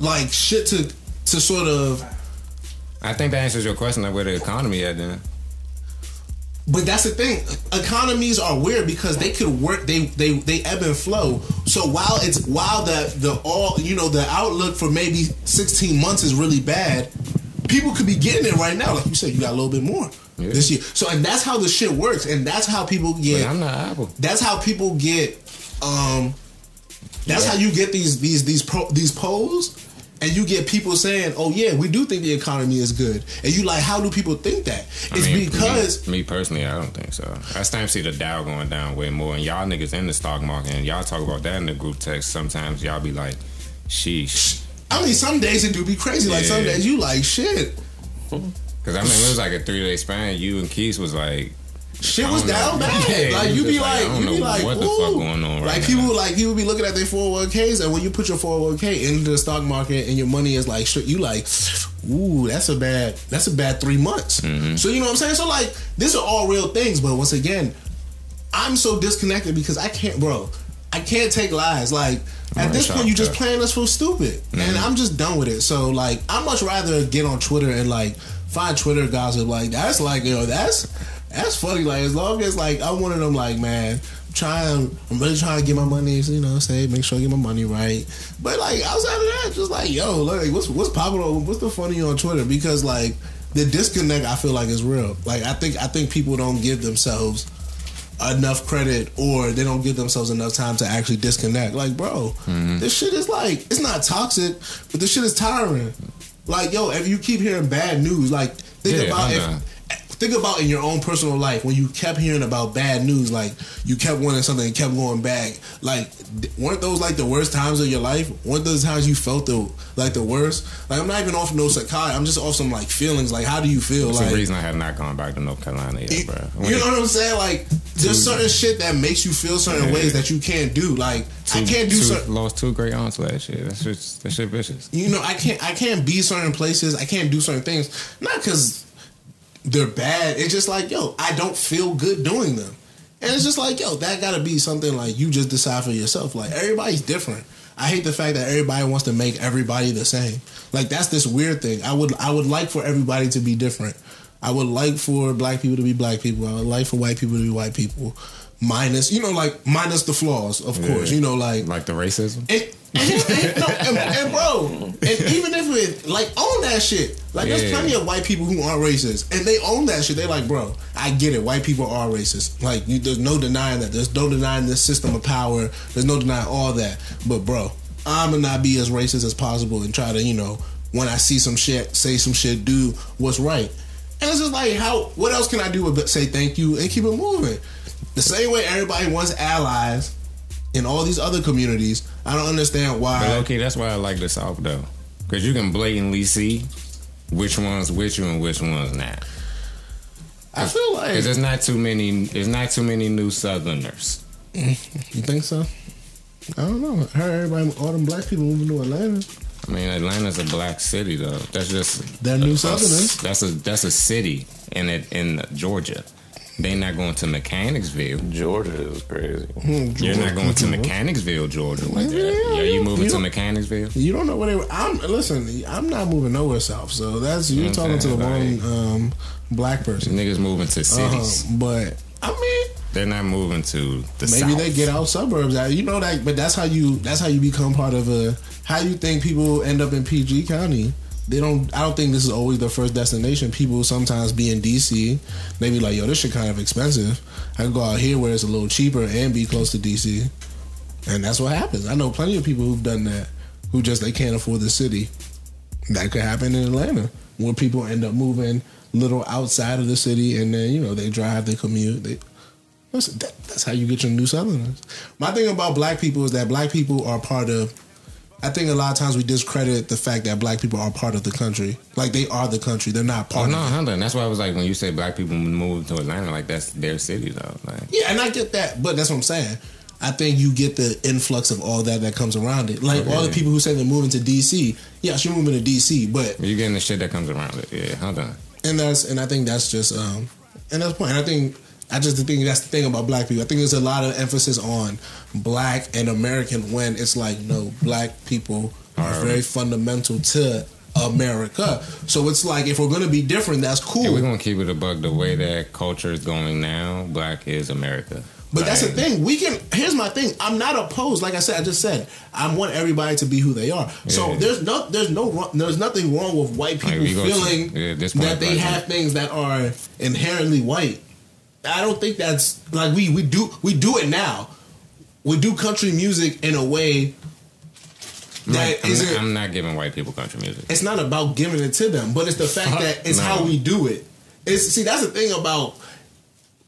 like shit to to sort of. I think that answers your question of where the economy at then. But that's the thing. Economies are weird because they could work. They they they ebb and flow. So while it's while the the all you know the outlook for maybe 16 months is really bad, people could be getting it right now. Like you said, you got a little bit more Yeah. this year. So and that's how the shit works, and that's how people get. But I'm not Apple. that's how people get. Um, that's how you get these these these pro, these polls, and you get people saying, "Oh yeah, we do think the economy is good," and you like, how do people think that? I It's mean, because me, me personally, I don't think so. I to see the Dow going down way more, and y'all niggas in the stock market, and y'all talk about that in the group text. Sometimes y'all be like, "Sheesh," I mean, some days it do be crazy. Like some days you like shit. Because I mean, it was like a three day span. You and Keith was like, Shit was down know. bad. Yeah, like you you be like, like, you be like, what the ooh. fuck going on right Like now. people, like people be looking at their four hundred one ks, and when you put your four hundred one k into the stock market and your money is like, you like, ooh, that's a bad, that's a bad three months. Mm-hmm. So you know what I'm saying? So like, these are all real things, but once again, I'm so disconnected because I can't, bro. I can't take lies. Like at this point, you're just playing us for stupid, and Mm-hmm. I'm just done with it. So like, I much rather get on Twitter and like find Twitter gossip. Like that's like yo, that's that's funny. Like as long as like I'm one of them, like man, I'm trying, I'm really trying to get my money. You know, say make sure I get my money right. But like outside of that, just like yo, like what's what's popular? What's the funny on Twitter? Because like the disconnect, I feel like is real. Like I think I think people don't give themselves enough credit or they don't give themselves enough time to actually disconnect. Like, bro, Mm-hmm. this shit is like it's not toxic, but this shit is tiring. Like, yo, if you keep hearing bad news, like think Yeah, about if. Think about in your own personal life when you kept hearing about bad news, like you kept wanting something and kept going back. Like, weren't those like the worst times of your life? Weren't those times you felt the like the worst? Like, I'm not even off no psychiatry. I'm just off some like feelings. Like, how do you feel? "That's like, the reason I have not gone back to North Carolina yet, you, bro." you know what I'm saying? Like, there's certain shit that makes you feel certain Yeah. ways that you can't do. Like, I can't do two- certain. Lost two great aunts last year. That's just that shit vicious. You know, I can't. I can't be certain places. I can't do certain things. Not because they're bad. It's just like, yo, I don't feel good doing them. And it's just like, yo, that got to be something like you just decide for yourself. Like everybody's different. I hate the fact that everybody wants to make everybody the same. Like that's this weird thing. I would I would like for everybody to be different. I would like for black people to be black people. I would like for white people to be white people. Minus, you know, like minus the flaws, of course. You know, like Like the racism. and, and, and- no, and, and bro, and even if it like own that shit, like there's plenty of white people who aren't racist, and they own that shit. They like, bro, I get it. White people are racist. Like, you, there's no denying that. There's no denying this system of power. There's no denying all that. But bro, I'm gonna not be as racist as possible and try to, you know, when I see some shit, say some shit, do what's right. And it's just like, how? What else can I do but say thank you and keep it moving? The same way everybody wants allies in all these other communities. I don't understand why. But okay, that's why I like the South though, because you can blatantly see which ones with you and which ones not. I feel like Because there's not too many. There's not too many new Southerners. Mm-hmm. you think so. I don't know. I heard everybody, all them black people moving to Atlanta. I mean, Atlanta's a black city though. That's just They're new a- Southerners. That's a that's a city in it in Georgia. They not going to Mechanicsville. Georgia is crazy. You're not going to Mechanicsville, Georgia, like that. Yeah, Yeah, you moving you to Mechanicsville? You don't know where they were. I'm listen. I'm not moving nowhere south. So that's you're You know talking to the saying? wrong um, black person. Niggas moving to Uh-huh. cities. But I mean, They're not moving to the maybe south. they get out suburbs. Uh, You know that, but that's how you. That's how you become part of a. How you think people end up in PG County? They don't. I don't think this is always their first destination. People sometimes be in DC. They be like, "Yo, this shit kind of expensive. I can go out here where it's a little cheaper and be close to DC." And that's what happens. I know plenty of people who've done that. Who just they can't afford the city. That could happen in Atlanta, where people end up moving little outside of the city, and then you know they drive, they commute, they that, that's how you get your new Southerners. My thing about black people is that black people are part of. I think a lot of times we discredit the fact that black people are part of the country. Like they are the country. They're not part. Oh no, of it. Honda. And that's why I was like, when you say black people move to Atlanta, like that's their city though. Like, Yeah, and I get that, but that's what I'm saying. I think you get the influx of all that that comes around it. Like all the people who say they're moving to DC. Yeah, you're moving to DC, but you're getting the shit that comes around it. Yeah, hold on. and that's and I think that's just um and that's the point. And I think I just think that's the thing about black people. I think there's a lot of emphasis on black and American when it's like no, black people are Are- very fundamental to America. So it's like if we're gonna be different, that's cool. If we're gonna keep it a bug, the way that culture is going now, black is America. But that's the thing. We can. Here's my thing. I'm not opposed. Like I said, I just said I want everybody to be who they are. So Yeah. there's no, there's no, there's nothing wrong with white people we go to- feeling yeah, that they like- have things that are inherently white. I don't think that's like we we do we do it now. We do country music in a way I'm that not, I'm, isn't. I'm not giving white people country music. it's not about giving it to them, but it's the fact that it's no. how we do it. It's see that's the thing about.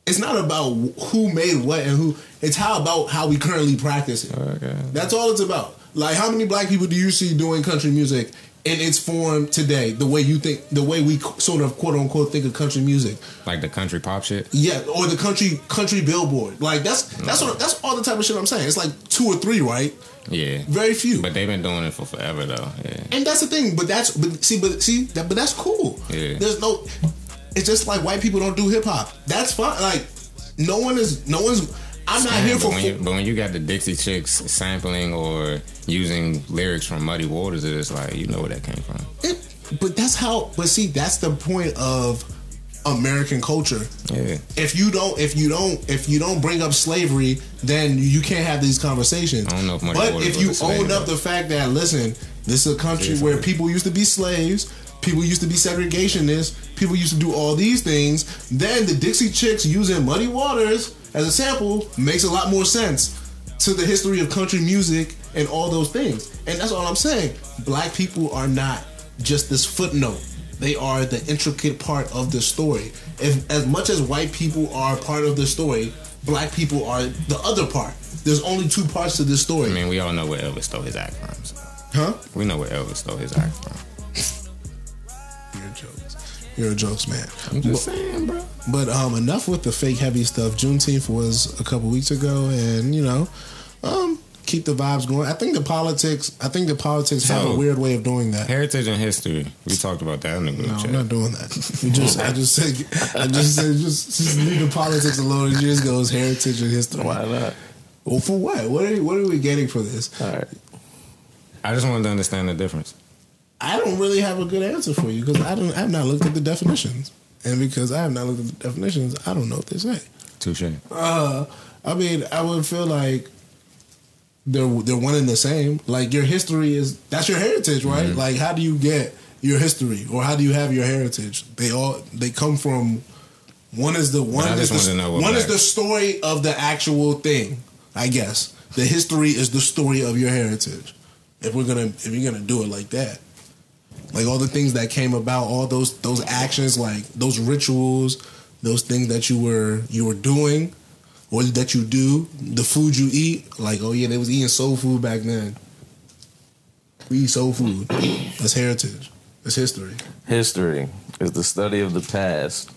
It's not about who made what and who. It's how about how we currently practice it. Okay. That's all it's about. Like, how many black people do you see doing country music in its form today? The way you think, the way we sort of quote unquote think of country music. Like the country pop shit. Yeah, or the country country billboard. Like that's that's what that's all the type of shit I'm saying. It's like two or three, right? Yeah. Very few. But they've been doing it for forever though. Yeah. And that's the thing, but that's but see, but see that, but that's cool. Yeah. There's no. It's just like white people don't do hip hop. That's fine. Like no one is, no one's. I'm not here but for. when, you, but when you got the Dixie Chicks sampling or using lyrics from Muddy Waters, it's like you know where that came from. It, but that's how. But see, that's the point of American culture. Yeah. If you don't, if you don't, if you don't bring up slavery, then you can't have these conversations. I don't know if Muddy but Waters if you own up the fact that listen, this is a country where people used to be slaves, people used to be segregationists, people used to do all these things. Then the Dixie Chicks using Muddy Waters as a sample makes a lot more sense to the history of country music and all those things. And that's all I'm saying. Black people are not just this footnote. They are the intricate part of the story. If as much as white people are part of the story, black people are the other part. There's only two parts to this story. I mean, we all know where Elvis stole his act from. So. huh? We know where Elvis stole his act from. You're jokes. A jokes man. I'm just saying, bro. But um, enough with the fake heavy stuff. Juneteenth was a couple weeks ago, and you know, um, keep the vibes going. I think the politics. I think the politics have a weird way of doing that. Heritage and history. We talked about that in the group No, chat. I'm not doing that. We just, I just said, I just said, just, just leave the politics alone. It just goes heritage and history. Why not? Well, for what? What are, what are we getting for this? All right. I just wanted to understand the difference. I don't really have a good answer for you because I don't. I have not looked at the definitions, and because I have not looked at the definitions, I don't know what they say. Touche. Uh, I mean, I would feel like they're they're one and the same. Like your history is that's your heritage, right? Mm-hmm. Like how do you get your history, or how do you have your heritage? They all they come from. One is the one is the, one is the story of the actual thing. I guess the history is the story of your heritage. If we're gonna if you're gonna do it like that, like all the things that came about, all those those actions, like those rituals, those things that you were you were doing, or that you do, the food you eat. Like oh yeah, they was eating soul food back then. We eat soul food. That's heritage. That's history. History is the study of the past,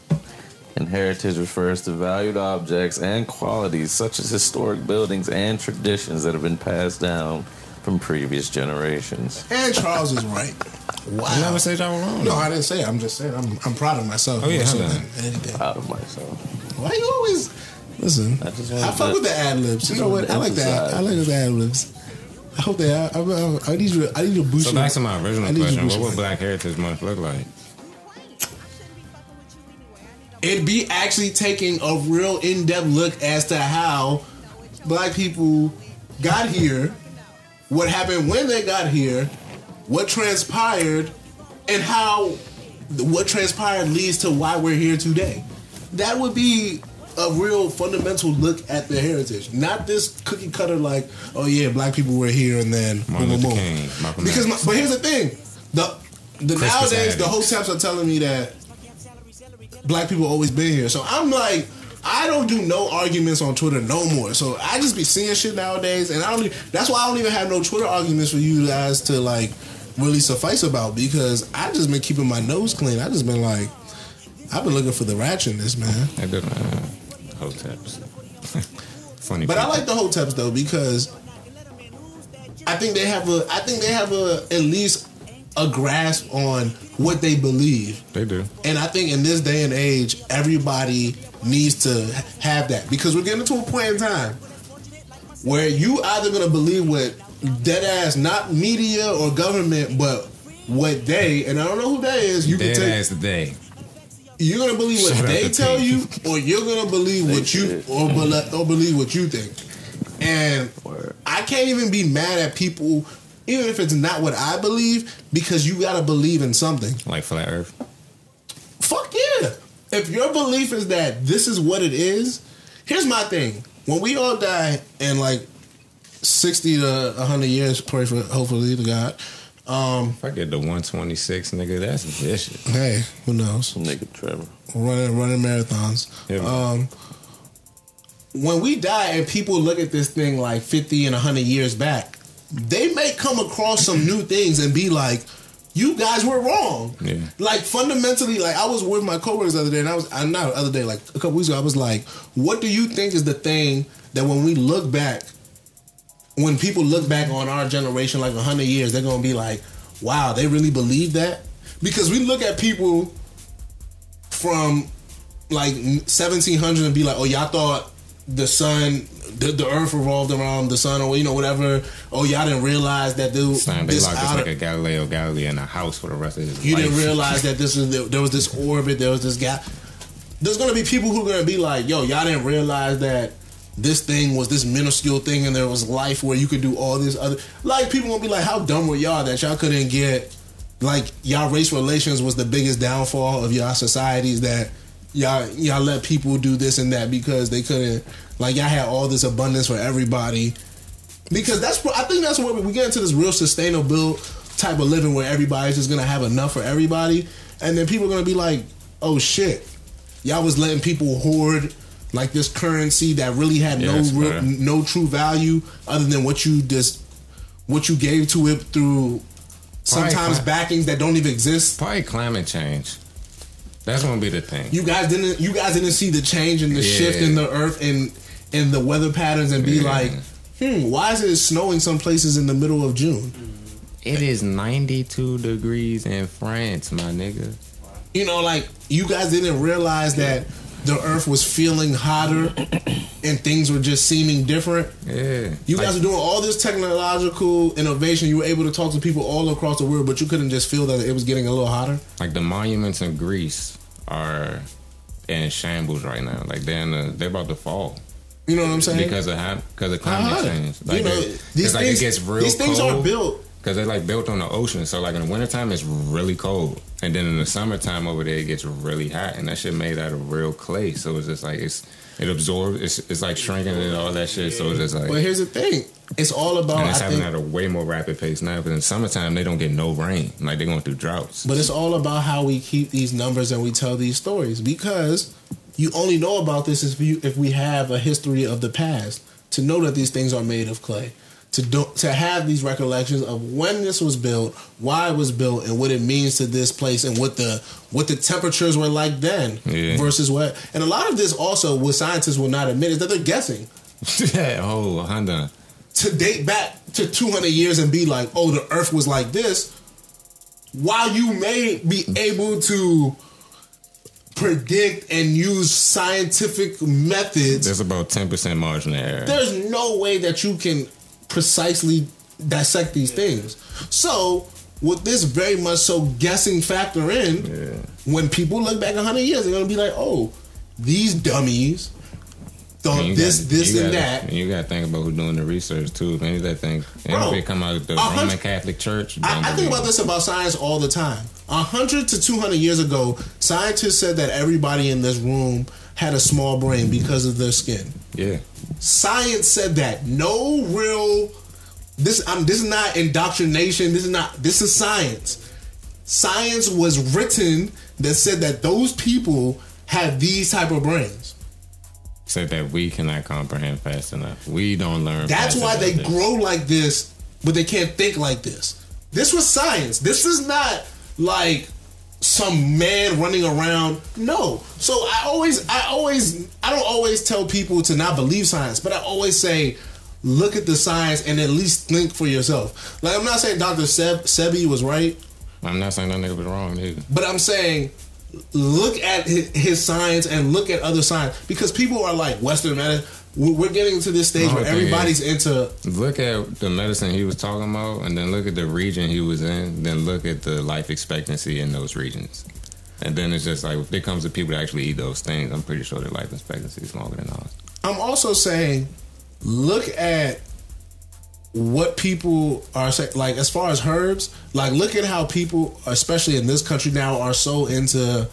and heritage refers to valued objects and qualities such as historic buildings and traditions that have been passed down from previous generations. And Charles is right. Wow. I never said y'all were wrong. No, I didn't say. It. I'm just saying. I'm I'm proud of myself. Oh, yeah, more so than anything. Proud of myself. Why you always listen? I just I, fuck to- with the ad libs. You know what? I like that. I like the ad libs. I hope they. I, I, I need you. I need to boost. So back to my original need you to question: What would Black Heritage Month look like? It'd be actually taking a real in depth look as to how black people got here, what happened when they got here, what transpired, and how what transpired leads to why we're here today. That would be a real fundamental look at the heritage, not this cookie cutter like, oh yeah, black people were here and then Martin boom, boom, Luther boom. King, Because, my, but here's the thing, the the Crispus nowadays the Attucks. hoteps are telling me that black people always been here. So I'm like, I don't do no arguments on Twitter no more. So I just be seeing shit nowadays, and I don't. That's why I don't even have no Twitter arguments for you guys to like really suffice about because I just been keeping my nose clean. I just been like, I've been looking for the ratchetness, man. I did uh, hoteps. Funny. But I like the hoteps though because I think they have a. I think they have a at least a grasp on what they believe. They do. And I think in this day and age, everybody needs to have that because we're getting to a point in time where you either gonna believe what dead ass, not media or government, but what they and I don't know who that is. You Dead can take ass day. you're gonna believe what Shout out they to tell Pete. you, or you're gonna believe what you or, bel- or believe what you think. And I can't even be mad at people, even if it's not what I believe, because you gotta believe in something. Like flat Earth. Fuck yeah. If your belief is that this is what it is, here's my thing. When we all die in like 60 to 100 years, pray for hopefully to God. Um, If I get the 126, nigga, that's vicious. hey, who knows? Nigga Trevor. Running running marathons. Yeah. Um, when we die and people look at this thing like 50 and 100 years back, they may come across some new things and be like, you guys were wrong. Yeah. Like fundamentally, like I was with my coworkers the other day, and I was I not the other day, like a couple weeks ago, I was like, "What do you think is the thing that when we look back, when people look back on our generation, like hundred years, they're gonna be like, wow, they really believe that?" Because we look at people from like 1700 and be like, "Oh, y'all thought the sun, the, the earth revolved around the sun, or you know whatever." Oh, y'all didn't realize that Son, they this locked us outer- like a Galileo Galilei in a house for the rest of his you life. didn't realize that this is there was this orbit, there was this gap. There's gonna be people who are gonna be like, "Yo, y'all didn't realize that this thing was this minuscule thing, and there was life where you could do all this other." Like people gonna be like, "How dumb were y'all that y'all couldn't get like y'all race relations was the biggest downfall of y'all societies that." Y'all, y'all let people do this and that because they couldn't. Like y'all had all this abundance for everybody, because that's what I think that's where we, get into this real sustainable type of living where everybody's just gonna have enough for everybody, and then people are gonna be like, "Oh shit, y'all was letting people hoard like this currency that really had Yeah, no real, no true value other than what you just what you gave to it through sometimes cli- backings that don't even exist." Probably climate change. That's gonna be the thing. You guys didn't you guys didn't see the change in the Yeah. shift in the earth and in the weather patterns and be Yeah. like, hmm, why is it snowing some places in the middle of June? It is 92 degrees in France, my nigga. You know, like you guys didn't realize that the earth was feeling hotter and things were just seeming different. Yeah. You Like, guys are doing all this technological innovation. You were able to talk to people all across the world, but you couldn't just feel that it was getting a little hotter. like the monuments in Greece are in shambles right now. Like they're in the, they're about to fall You know what I'm saying? because of ha- because of climate How hot? change. Like you know, it- these it's like things, it gets real these things cold. are built. Because they're like built on the ocean, so like in the wintertime it's really cold, and then in the summertime over there it gets really hot, and that shit made out of real clay. So it's just like it's it absorbs, it's, it's like shrinking and all that shit. So it's just like But here's the thing: it's all about. and it's I happening think, at a way more rapid pace now. Because in summertime they don't get no rain, like they're going through droughts. But it's all about how we keep these numbers and we tell these stories because you only know about this if you if we have a history of the past to know that these things are made of clay. To do, to have these recollections of when this was built, why it was built, and what it means to this place, and what the what the temperatures were like then Yeah. versus what. And a lot of this also, what scientists will not admit, is that they're guessing oh, Honda. to date back to 200 years and be like, oh, the earth was like this, while you may be able to predict and use scientific methods, There's about ten percent margin of error. there's no way that you can precisely dissect these things. So, with this very much so guessing factor in, Yeah. when people look back 100 years, they're going to be like, oh, these dummies you this, got- this, and gotta- that. You got to think about who's doing the research too. Any of that thing, Bro, if it come out of the Roman Catholic Church, I, I think about this about science all the time. A hundred to two hundred years ago, scientists said that everybody in this room had a small brain because of their skin. Yeah, Science said that. No real. This I'm. This is not indoctrination. This is not. This is science. Science was written that said that those people had these type of brains. Said that we cannot comprehend fast enough. We don't learn. That's why they this. grow like this, but they can't think like this. This was science. This is not like some man running around. No. So I always, I always, I don't always tell people to not believe science, but I always say, look at the science and at least think for yourself. Like I'm not saying Dr. Seb Sebi was right, I'm not saying that nigga was wrong either. but I'm saying look at his, science and look at other science because people are like Western medicine. We're getting to this stage where thing is- everybody's into Look at the medicine he was talking about, and then look at the region he was in. Then look at the life expectancy in those regions, And then it's just like if it comes to people that actually eat those things, I'm pretty sure their life expectancy is longer than ours. I'm also saying, look at what people are saying. Like as far as herbs, like look at how people, especially in this country now, are so into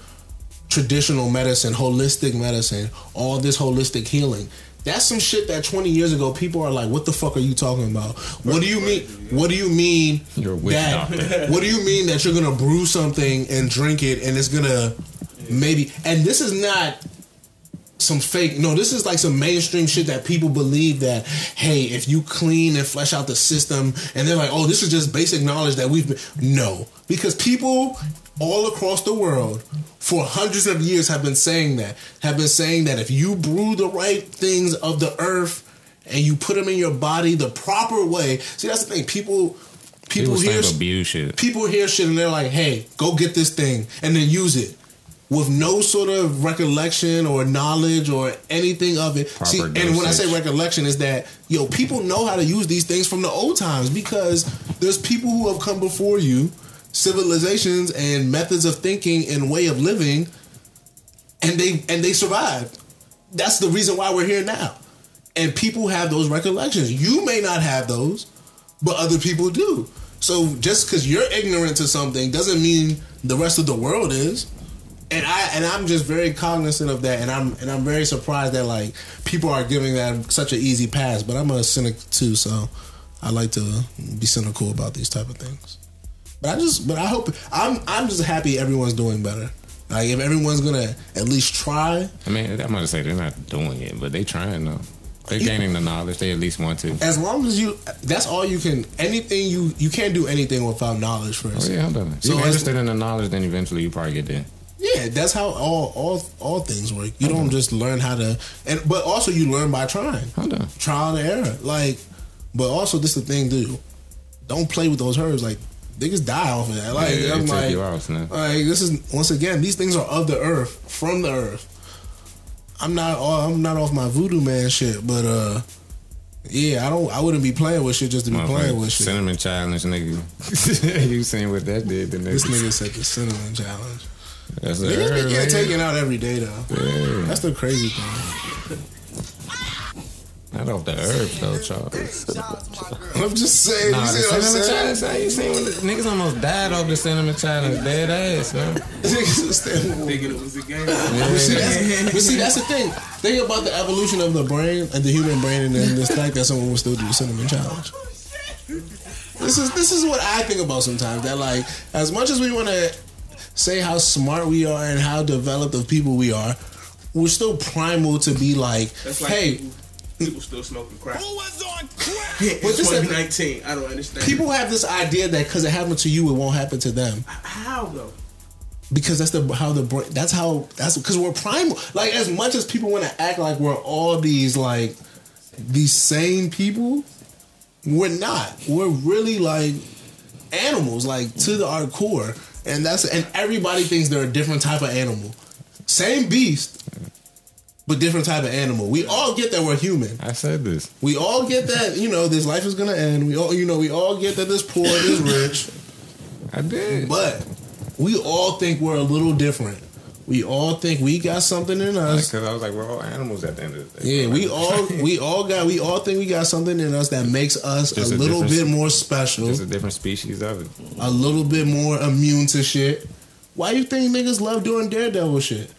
traditional medicine, holistic medicine, all this holistic healing. That's some shit that 20 years ago people are like, "What the fuck are you talking about? What do you mean? What do you mean You're that? doctor. What do you mean that you're gonna brew something and drink it and it's gonna maybe? And this is not some fake. No, this is like some mainstream shit that people believe that hey, if you clean and flesh out the system, and they're like, oh, this is just basic knowledge that we've been. No, because people all across the world for hundreds of years have been saying that have been saying that if you brew the right things of the earth and you put them in your body the proper way. See, that's the thing. People. People, People hear abuse shit. people hear shit and they're like, "Hey, go get this thing," and then use it with no sort of recollection or knowledge or anything of it. Proper See, and when I say recollection, is that yo, people know how to use these things from the old times because there's people who have come before you, civilizations and methods of thinking and way of living, and they and they survived. That's the reason why we're here now. And people have those recollections. You may not have those, but other people do. So just because you're ignorant to something doesn't mean the rest of the world is. And I and I'm just very cognizant of that, and I'm and I'm very surprised that like people are giving that such an easy pass. But I'm a cynic too, so I like to be cynical about these type of things. But I just, but I hope I'm I'm just happy everyone's doing better. Like if everyone's gonna at least try, I mean, I'm gonna say they're not doing it, but they trying though. They're gaining the knowledge. They at least want to. as long as you, that's all you can. Anything you you can't do anything without knowledge first. Oh yeah, I'm done. If So you're interested in the knowledge, then eventually you probably get there. Yeah, that's how all all all things work. You don't just learn how to, and but also you learn by trying, trial and error. Like, but also this is the thing, dude. Don't play with those herbs. Like niggas die off of that. Like yeah, I'm it like, you out, man. like this is once again these things are of the earth, from the earth. I'm not I'm not off my voodoo man shit, but uh, yeah, I don't I wouldn't be playing with shit just to be playing with shit. Cinnamon challenge, nigga. you seen what that did to This nigga said the cinnamon challenge. That's Niggas be getting man. taken out every day though. Yeah. That's the crazy thing. Not off the herbs though, Charles. I'm just saying. Nah, you the see what I'm cinnamon saying? challenge. You seen when the niggas almost died off the cinnamon challenge? Dead ass, man. Niggas is standing- Thinking it was a game. But see, that's, but see, that's the thing. Think about the evolution of the brain and the human brain, and then this fact that someone will still do the cinnamon challenge. This is this is what I think about sometimes. That like, as much as we want to say how smart we are and how developed of people we are, we're still primal to be like, That's like hey, people, people still smoking crack. But It's this is- 2019. I don't understand. people have this idea that because it happened to you, it won't happen to them. how though? because that's the how the brain that's how that's because we're primal like as much as people want to act like we're all these like these same people we're not we're really like animals like to the our core and that's and everybody thinks they're a different type of animal same beast but different type of animal we all get that we're human I said this. we all get that you know this life is gonna end we all you know we all get that this poor this rich I did. but we all think we're a little different. We all think we got something in us. Because I was like, we're all animals at the end of the day. Yeah, we all we all got we all think we got something in us that makes us a a little bit more special, Just a different species of it. a little bit more immune to shit. Why you think niggas love doing daredevil shit?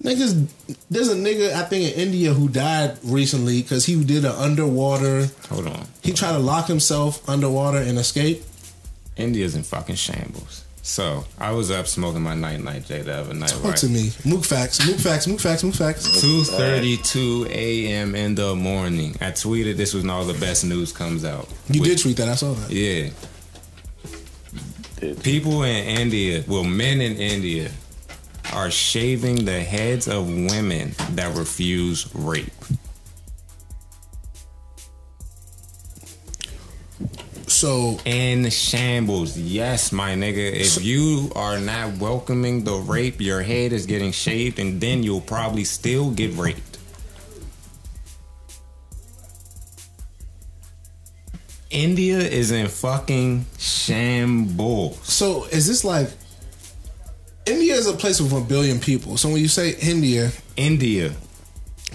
Niggas, there's a nigga I think in India who died recently because he did an underwater. Hold on. He tried to lock himself underwater and escape. India's in fucking shambles. So I was up smoking my night night J the other night, Talk right? to me, Mook facts, Mook facts, Mook facts, Mook facts. Two thirty two a.m. in the morning. I tweeted this was when all the best news comes out. You With- did tweet that. I saw that. Yeah. People in India, well, men in India, are shaving the heads of women that refuse rape. So In shambles. Yes, my nigga. If you are not welcoming the rape, your head is getting shaved, and then you'll probably still get raped. India is in fucking shambles. So is this like India? is a place with a billion people. So when you say India, India.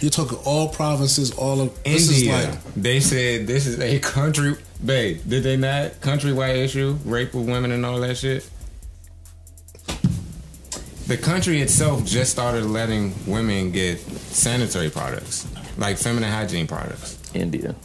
you're talking all provinces, all of this is India. like they said this is a country. Babe, did they not? Countrywide issue, rape of women and all that shit. The country itself just started letting women get sanitary products, like feminine hygiene products. India.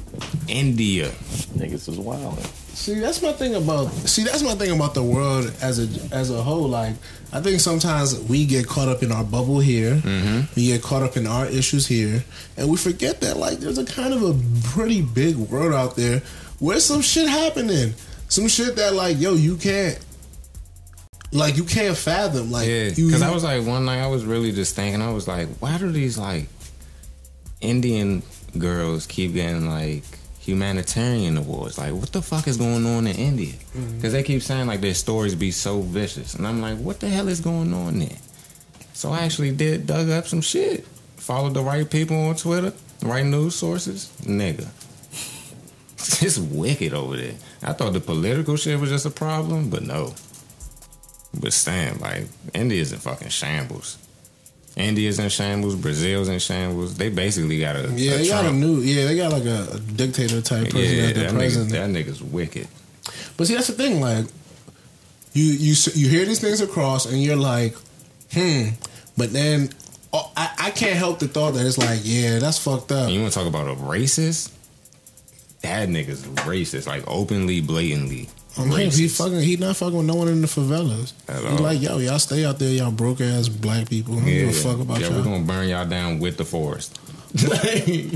India. Niggas was wild. See, that's my thing about. See, that's my thing about the world as a as a whole. Like, I think sometimes we get caught up in our bubble here. Mm-hmm. We get caught up in our issues here, and we forget that like there's a kind of a pretty big world out there where some shit happening. Some shit that like, yo, you can't. Like you can't fathom, like Yeah, you, because I was like one night I was really just thinking I was like, why do these like Indian girls keep getting like humanitarian awards? Like, what the fuck is going on in India? Mm-hmm. Because they keep saying like their stories be so vicious, and I'm like, what the hell is going on there? So I actually did dug up some shit, followed the right people on Twitter, right news sources, nigga. It's wicked over there. I thought the political shit was just a problem, but no. But Stan, like, India's in fucking shambles. India's in shambles. Brazil's in shambles. They basically got a yeah, a they got a new, yeah, they got like a, a dictator type yeah. president. That, president. that nigga's wicked. But see, that's the thing. Like, you you you hear these things across, and you're like, hmm. But then oh, I, I can't help the thought that it's like, yeah, that's fucked up. And you want to talk about a racist? That nigga's racist, like openly, blatantly. I mean, he fucking he not fucking with no one in the favelas. At He all. like, yo, y'all stay out there, y'all broke ass black people. I don't yeah, give a fuck about yeah, y'all. we're gonna burn y'all down with the forest. but he,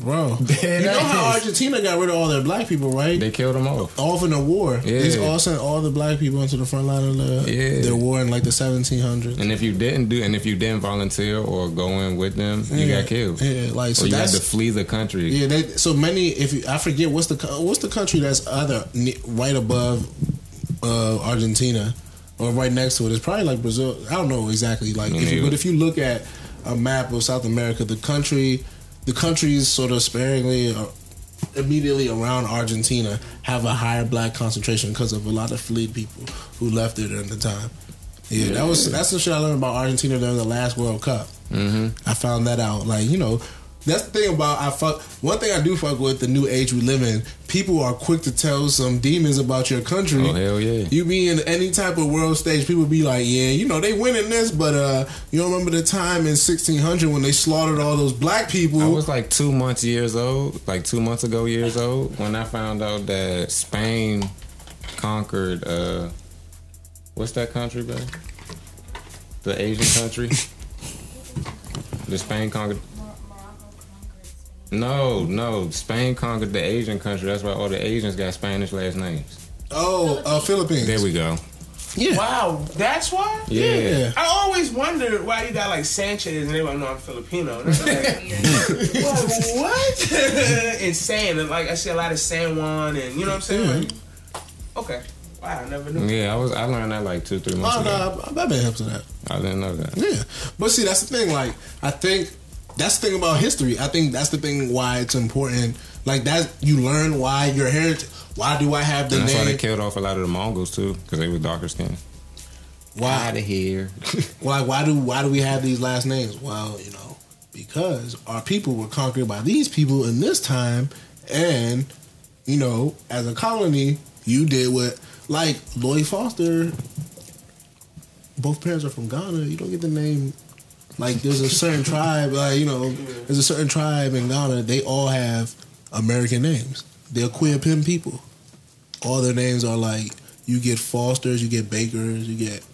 bro, you know how. Argentina got rid of all their black people, right? They killed them off. off in the war. Yeah. These all sent all the black people into the front line of the Yeah. their war in like the 1700s. And if you didn't do, and if you didn't volunteer or go in with them, you Yeah. got killed. Yeah, like so or you had to flee the country. Yeah, they, so many. If you, I forget what's the what's the country that's either ne- right above uh, Argentina or right next to it. It's probably like Brazil. I don't know exactly. Like, if you, but if you look at a map of South America, the country, the countries sort of sparingly. Uh, Immediately around Argentina have a higher black concentration because of a lot of fleet people who left it at the time. Yeah, that was that's the shit I learned about Argentina during the last World Cup. hmm I found that out. Like, you know, that's the thing about I fuck one thing I do fuck with the new age we live in. People are quick to tell some demons about your country. Oh hell yeah! You be in any type of world stage, people be like, Yeah, you know, they winning this, but uh you don't remember the time in sixteen hundred when they slaughtered all those black people. I was like two months years old, like two months ago years old, when I found out that Spain conquered. uh What's that country, bro? The Asian country. the Spain conquered. No, no, Spain conquered the Asian country. That's why all the Asians got Spanish last names. oh, uh Philippines. There we go. yeah. Wow, that's why. Yeah. Yeah. I always wondered why you got like Sanchez and everyone know I'm Filipino. And I'm like, Whoa, what? Insane. And like I see a lot of San Juan and you know what I'm saying? Like, okay. Wow, I never knew. Yeah, I was. I learned that like two, three months Oh ago. no, I- I've been hip to that. I didn't know that. Yeah, but see, that's the thing. Like, I think that's the thing about history. I think that's the thing why it's important. Like that, you learn why your heritage. Why do I have the And that's why they killed off a lot of the Mongols too, because they were darker skinned. why? out of here. Why? Why do? Why do we have these last names? Well, you know, because our people were conquered by these people in this time, and you know, as a colony, you did what like Lloyd Foster. Both parents are from Ghana. You don't get the name. Like there's a certain tribe, like you know, there's a certain tribe in Ghana. They all have American names. They're queer pin people. All their names are like you get Fosters, you get Bakers, you get,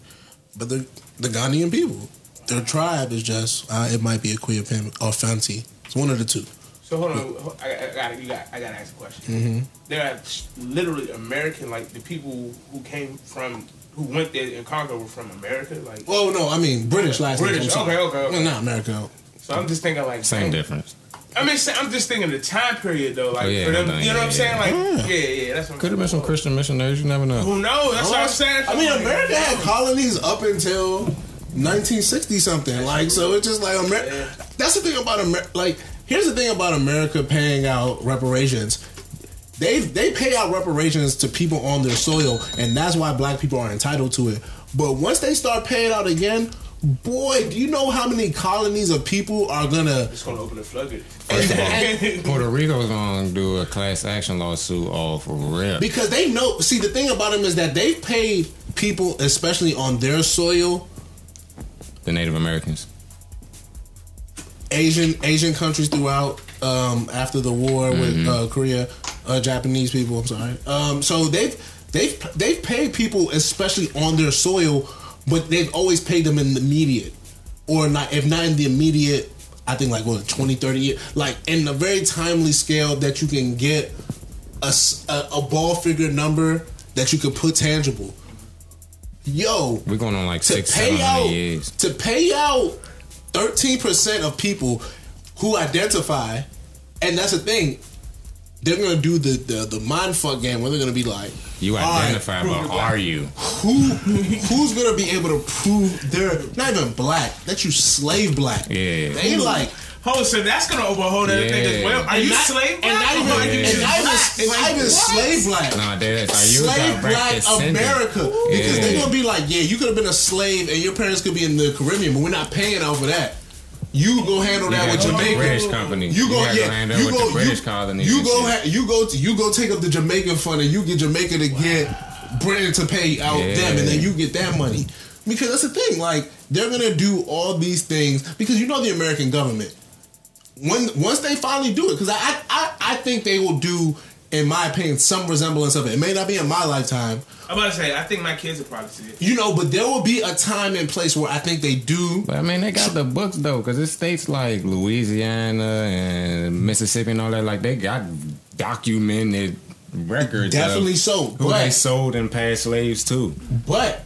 but the the Ghanaian people, their tribe is just uh, it might be a queer pin or fancy. It's one of the two. So hold on, I, I gotta, you got, I gotta ask a question. Mm-hmm. There are literally American, like the people who came from, who went there and conquered were from America. Like, Oh no, I mean British last name. British, I'm okay, okay, okay. No, not America. so I'm just thinking like, Same dang. difference. I mean, I'm just thinking the time period though. Like Oh, yeah, for them, you know what I'm saying? Like, yeah. yeah, yeah, that's what I'm Could have been some saying. Christian missionaries. You never know. Who knows? That's what I'm saying. I mean, America had colonies up until 1960 something. Like, so it's just like Amer- Yeah. That's the thing about America. Like, here's the thing about America paying out reparations. They they pay out reparations to people on their soil, and that's why black people are entitled to it. But once they start paying out again, boy, do you know how many colonies of people are gonna? It's gonna open the floodgate. First of all, Puerto Rico's gonna do a class action lawsuit off of rip. Because they know. See, the thing about them is that they've paid people, especially on their soil, The Native Americans. Asian Asian countries throughout um, after the war with uh, Korea, uh, Japanese people. I'm sorry. Um, so they've they've they've paid people, especially on their soil, but they've always paid them in the immediate, or not if not in the immediate. I think like what 20, 30 years, like in a very timely scale that you can get a a ball figure number that you could put tangible. Yo, We're going on like to six, pay out years. to pay out thirteen percent of people who identify, and that's the thing. They're gonna do the the, the mind fuck game where they're gonna be like, You all right, identify, but are you? who who's gonna be able to prove they're not even black that you slave black? Yeah. they like. Oh, so that's gonna open a whole as well. Are and you not, slave and not even, black? Or are you and not even, not even slave black. Nah, that's are you slave black descendant? America because Yeah. they're gonna be like, yeah, you could have been a slave and your parents could be in the Caribbean, but we're not paying out for that. You go handle that got with Jamaica. British company. You go, gotta yeah, land you with go, the British colonies. you go, ha- you go, to, you go take up the Jamaican fund, and you get Jamaica to get Britain to pay out Yeah. them, and then you get that money. Because that's the thing, like they're gonna do all these things because you know the American government. When once they finally do it, because I, I I think they will do, in my opinion, some resemblance of it. It may not be in my lifetime, I'm about to say, I think my kids will probably see it. you know, but there will be a time and place where I think they do. But I mean, they got the books though, because it states like Louisiana and Mississippi and all that. Like they got documented records. Definitely of so, Who they sold and passed slaves to. but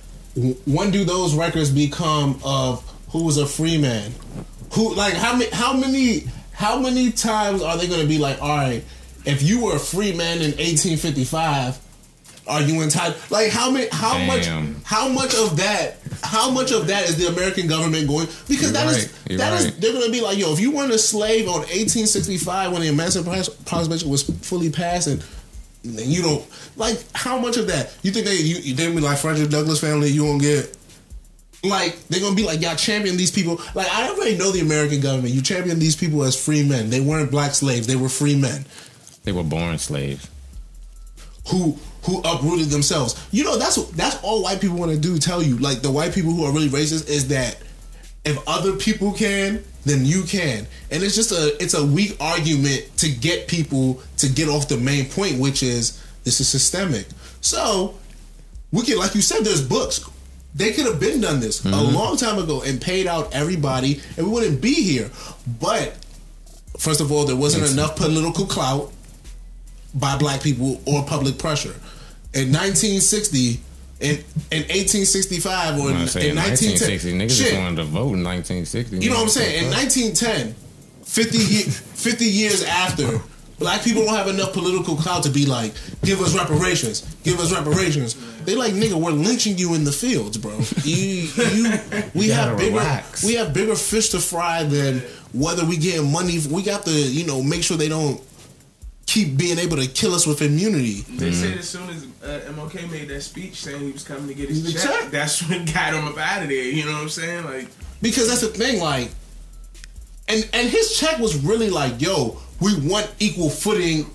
when do those records become of who was a free man? Who like how many how many how many times are they going to be like, all right, if you were a free man in 1855, are you entitled? Like how many how Damn. much how much of that how much of that is the American government going? Because You're that is right. You're that is right. they're going to be like, yo, if you weren't a slave on 1865 when the Emancipation Proclamation was fully passed and and you don't like how much of that you think they you, you they be like Frederick Douglass family you won't get like they're gonna be like y'all champion these people like I already know the American government you champion these people as free men they weren't black slaves they were free men They were born slaves. who who uprooted themselves. You know that's that's all white people want to do tell you. Like the white people who are really racist is that if other people can then you can. And it's just a it's a weak argument to get people to get off the main point which is this is systemic. So we can like you said there's books. They could have been done this a mm-hmm. long time ago and paid out everybody and we wouldn't be here. But first of all there wasn't enough political clout by black people or public pressure in 1960 in, in 1865 or in, in 1960, 1910 niggas shit, just wanted to vote in 1960. you know what I'm saying? In 1910, 50, ye- 50 years after, black people don't have enough political clout to be like, give us reparations, give us reparations. They like, nigga, we're lynching you in the fields, bro. You, you, we have bigger, relax. we have bigger fish to fry than whether we getting money. We got to, you know, make sure they don't keep being able to kill us with immunity. They said as soon as uh, MLK made that speech saying he was coming to get his check, check. that's when got him up out of there. You know what I'm saying? Like, because that's the thing like and and his check was really like yo we want equal footing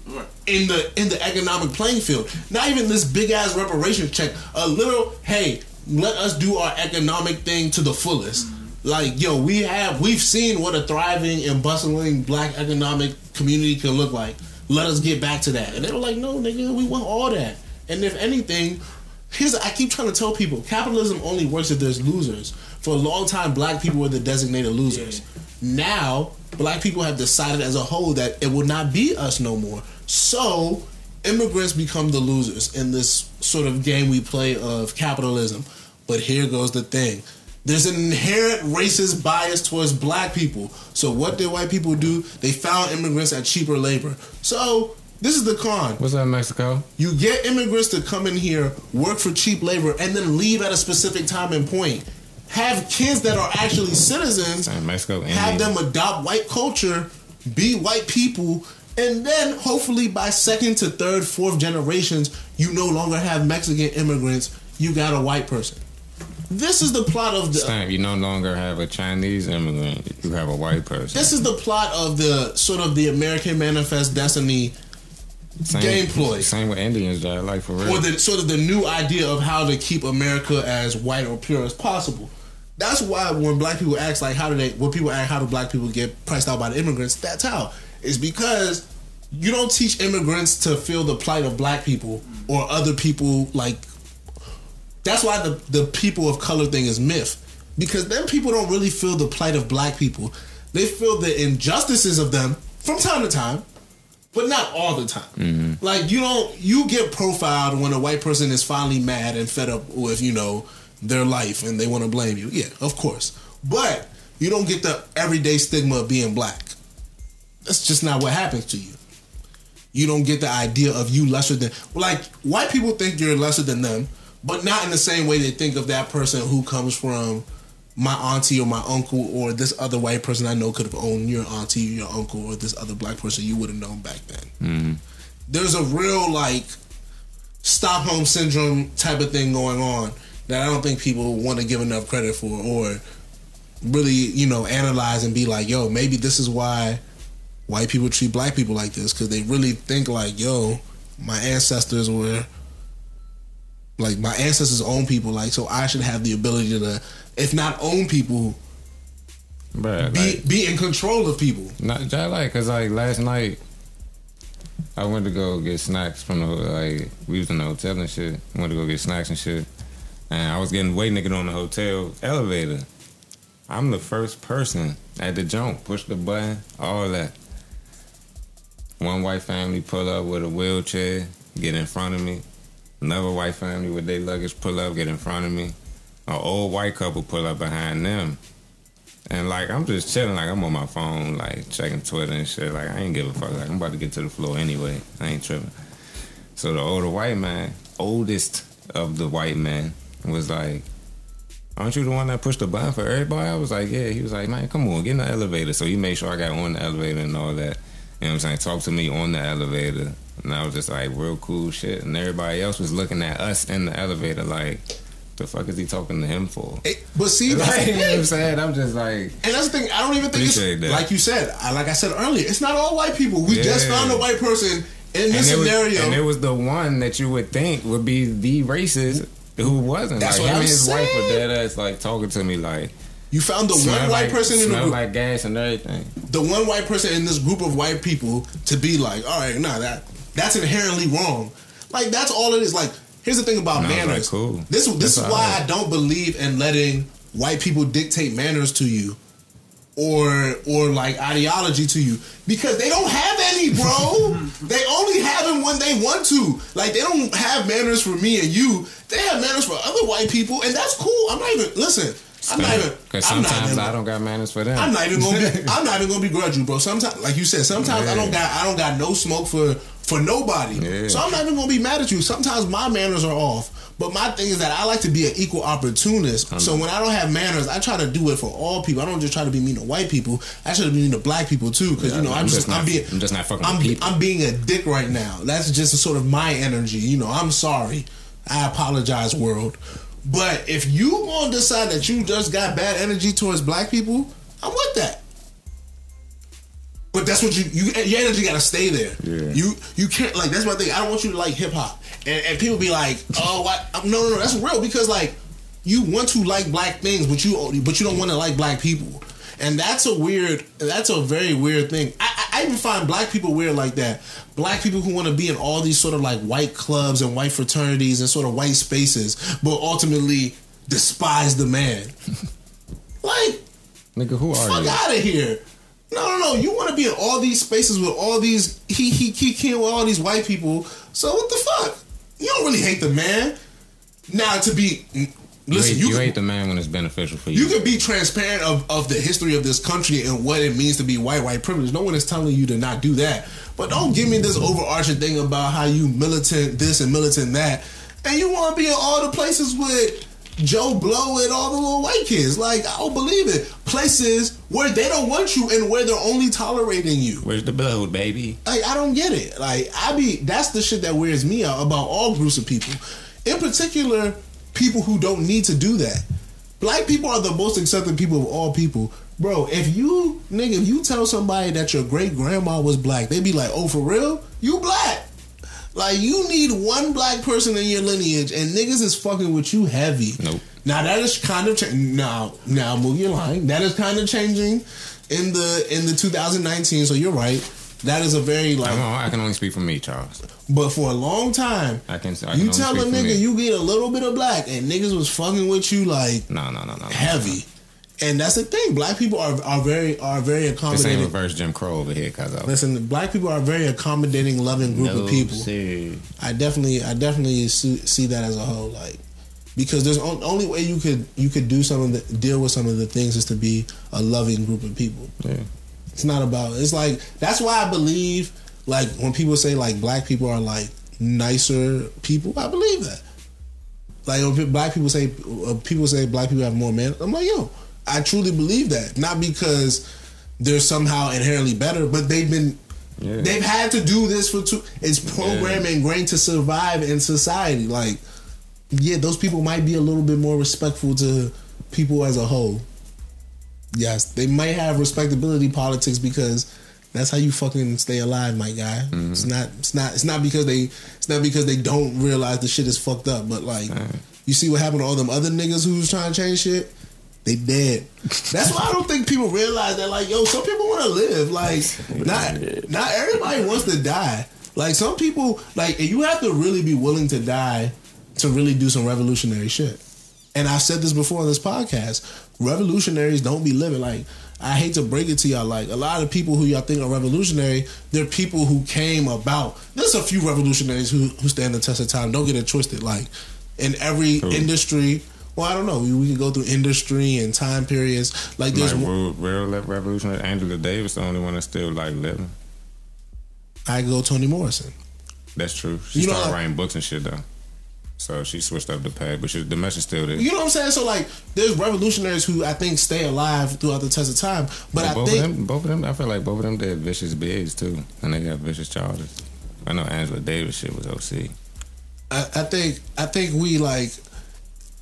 in the in the economic playing field not even this big ass reparation check a little hey let us do our economic thing to the fullest like yo we have we've seen what a thriving and bustling black economic community can look like let us get back to that and they were like no nigga we want all that and if anything Here's I keep trying to tell people capitalism only works if there's losers. For a long time, black people were the designated losers. Now, black people have decided as a whole that it will not be us no more. So, immigrants become the losers in this sort of game we play of capitalism. But here goes the thing. There's an inherent racist bias towards black people. So what did white people do? They found immigrants at cheaper labor. So this is the con. What's that, Mexico? You get immigrants to come in here, work for cheap labor, and then leave at a specific time and point. Have kids that are actually citizens, In Mexico, have them adopt white culture, be white people, and then hopefully by second to third, fourth generations, you no longer have Mexican immigrants. You got a white person. This is the plot of the Stamp, you no longer have a Chinese immigrant. You have a white person. this is the plot of the sort of the American Manifest Destiny Same, gameplay. Same with Indians, Jai. Like for real. or the sort of the new idea of how to keep America as white or pure as possible. That's why when black people ask like how do they when people ask how do black people get priced out by the immigrants, that's how. It's because you don't teach immigrants to feel the plight of black people or other people like that's why the, the people of color thing is myth. Because then people don't really feel the plight of black people. They feel the injustices of them from time to time, but not all the time. Mm-hmm. Like you don't you get profiled when a white person is finally mad and fed up with, you know, their life and they want to blame you. Yeah, of course. But you don't get the everyday stigma of being black. That's just not what happens to you. You don't get the idea of you lesser than like white people think you're lesser than them, but not in the same way they think of that person who comes from my auntie or my uncle or this other white person I know could have owned your auntie or your uncle or this other black person you would have known back then. Mm-hmm. There's a real like Stockholm syndrome type of thing going on that I don't think people want to give enough credit for or really, you know, analyze and be like, yo, maybe this is why white people treat black people like this because they really think like, yo, my ancestors were like my ancestors own people, like so I should have the ability to, if not own people, Bruh, be like, be in control of people. not Jai, like, cause like last night, I went to go get snacks from the like we was in the hotel and shit. Went to go get snacks and shit, and I was getting waiting to get on the hotel elevator. I'm the first person at the jump, push the button, all that. One white family pull up with a wheelchair, get in front of me. Another white family with their luggage pull up, get in front of me. An old white couple pull up behind them. And like I'm just chilling, like I'm on my phone, like checking Twitter and shit. Like I ain't give a fuck. Like I'm about to get to the floor anyway. I ain't tripping. So the older white man, oldest of the white men, was like, "Aren't you the one that pushed the button for everybody?" I was like, "Yeah." He was like, "Man, come on, get in the elevator." So he made sure I got on the elevator and all that. You know what I'm saying? Talk to me on the elevator, and I was just like, real cool shit. And everybody else was looking at us in the elevator, like, the fuck is he talking to him for? It- but see, Like, you know what I'm saying? I'm just like, And that's the thing. I don't even think it's that. like you said. I, like I said earlier, it's not all white people. We just found a white person in this and it, was, scenario. and it was the one that you would think would be the racist who wasn't. That's like what him I'm and his wife were dead ass like talking to me like you found the one white like, person in the group. like gas and everything. the one white person in this group of white people to be like, all right, nah, that that's inherently wrong. Like that's all it is. Like here's the thing about And manners. like, cool. This this That's is why right. I don't believe in letting white people dictate manners to you. Or or like ideology to you because they don't have any, bro. they only have them when they want to. Like they don't have manners for me and you. They have manners for other white people, and that's cool. I'm not even listen. I'm not even. Because I'm not sometimes even- I don't got manners for them. I'm not even gonna be. I'm not even gonna begrudge you, bro. Sometimes, like you said, sometimes I don't got. I don't got no smoke for for nobody. Yeah. So I'm not even gonna be mad at you. Sometimes my manners are off, but my thing is that I like to be an equal opportunist. so when I don't have manners, I try to do it for all people. I don't just try to be mean to white people. I try to be mean to black people too, because you know I'm, I'm just, just I'm not- being I'm just not fucking I'm. I'm being a dick right now. That's just a sort of my energy. You know, I'm sorry. I apologize, world. But if you gonna decide that you just got bad energy towards black people, I'm with that. That's what you, you your energy gotta stay there. Yeah. You you can't like that's my thing. I don't want you to like hip hop. And, and people be like, oh what um, no no no that's real because like you want to like black things, but you but you don't want to like black people. And that's a weird that's a very weird thing. I, I, I even find black people weird like that. Black people who want to be in all these sort of like white clubs and white fraternities and sort of white spaces, but ultimately despise the man. like Nigga, who are fuck you? out of here. No, no, no. You want to be in all these spaces with all these he he he he with all these white people. So what the fuck? You don't really hate the man. Now to be You, listen, you, you can, hate the man when it's beneficial for you. you can be transparent of, of the history of this country and what it means to be white white privilege. No one is telling you to not do that. But don't give me this overarching thing about how you militant this and militant that, and you want to be in all the places with Joe Blow and all the little white kids. Like I don't believe it. Places where they don't want you and where they're only tolerating you. Where's the blood, baby? Like I don't get it. Like I be that's the shit that wears me out about all groups of people. In particular, people who don't need to do that. Black people are the most accepting people of all people. Bro, if you nigga, if you tell somebody that your great grandma was black, they'd be like, "Oh, for real? You black?" Like you need one black person in your lineage, and niggas is fucking with you heavy. Nope. Now that is kind of cha- now now move your line. That is kind of changing in the in the 2019. So you're right. That is a very like, I can only speak for me, Charles. but for a long time, I can. I can you tell a nigga you get a little bit of black, and niggas was fucking with you like no, no, no. no. heavy. And that's the thing. Black people are, are very are very This ain't accommodating. reverse Jim Crow over here, cause of Listen, black people are a very accommodating, loving group of people. sir. I definitely, I definitely see, see that as a whole, like because there's on, only way you could you could do some of the deal with some of the things is to be a loving group of people. Yeah. It's not about. It's like that's why I believe like when people say like black people are like nicer people, I believe that. Like when black people say uh, people say black people have more men, I'm like yo, I truly believe that. Not because they're somehow inherently better, but they've been Yeah. they've had to do this for two. It's programmed and ingrained to survive in society. Like yeah, those people might be a little bit more respectful to people as a whole. Yes, they might have respectability politics because that's how you fucking stay alive, my guy. Mm-hmm. It's not. It's not. It's not because they. It's not because they don't realize the shit is fucked up. But like, you see what happened to all them other niggas who was trying to change shit. They dead. That's why I don't think people realize that. Like, yo, some people want to live. Like, not not everybody wants to die. Like some people, like and you have to really be willing to die to really do some revolutionary shit. And I've said this before on this podcast. Revolutionaries don't be living like I hate to break it to y'all. Like a lot of people who y'all think are revolutionary, they're people who came about. There's a few revolutionaries who who stand the test of time. Don't get it twisted. Like in every industry. Well, I don't know. We, we can go through industry and time periods. Like there's Like real, real revolutionary. Angela Davis, the only one that's still like living. I go Toni Morrison. That's true. She You started like- writing books and shit though. So she switched up the pad, but she, the message still there. You know what I'm saying? So like, there's revolutionaries who I think stay alive throughout the test of time. But I think of them, both of them, I feel like both of them did vicious bids too, and they got vicious charges. I know Angela Davis shit was OC. I, I think I think we like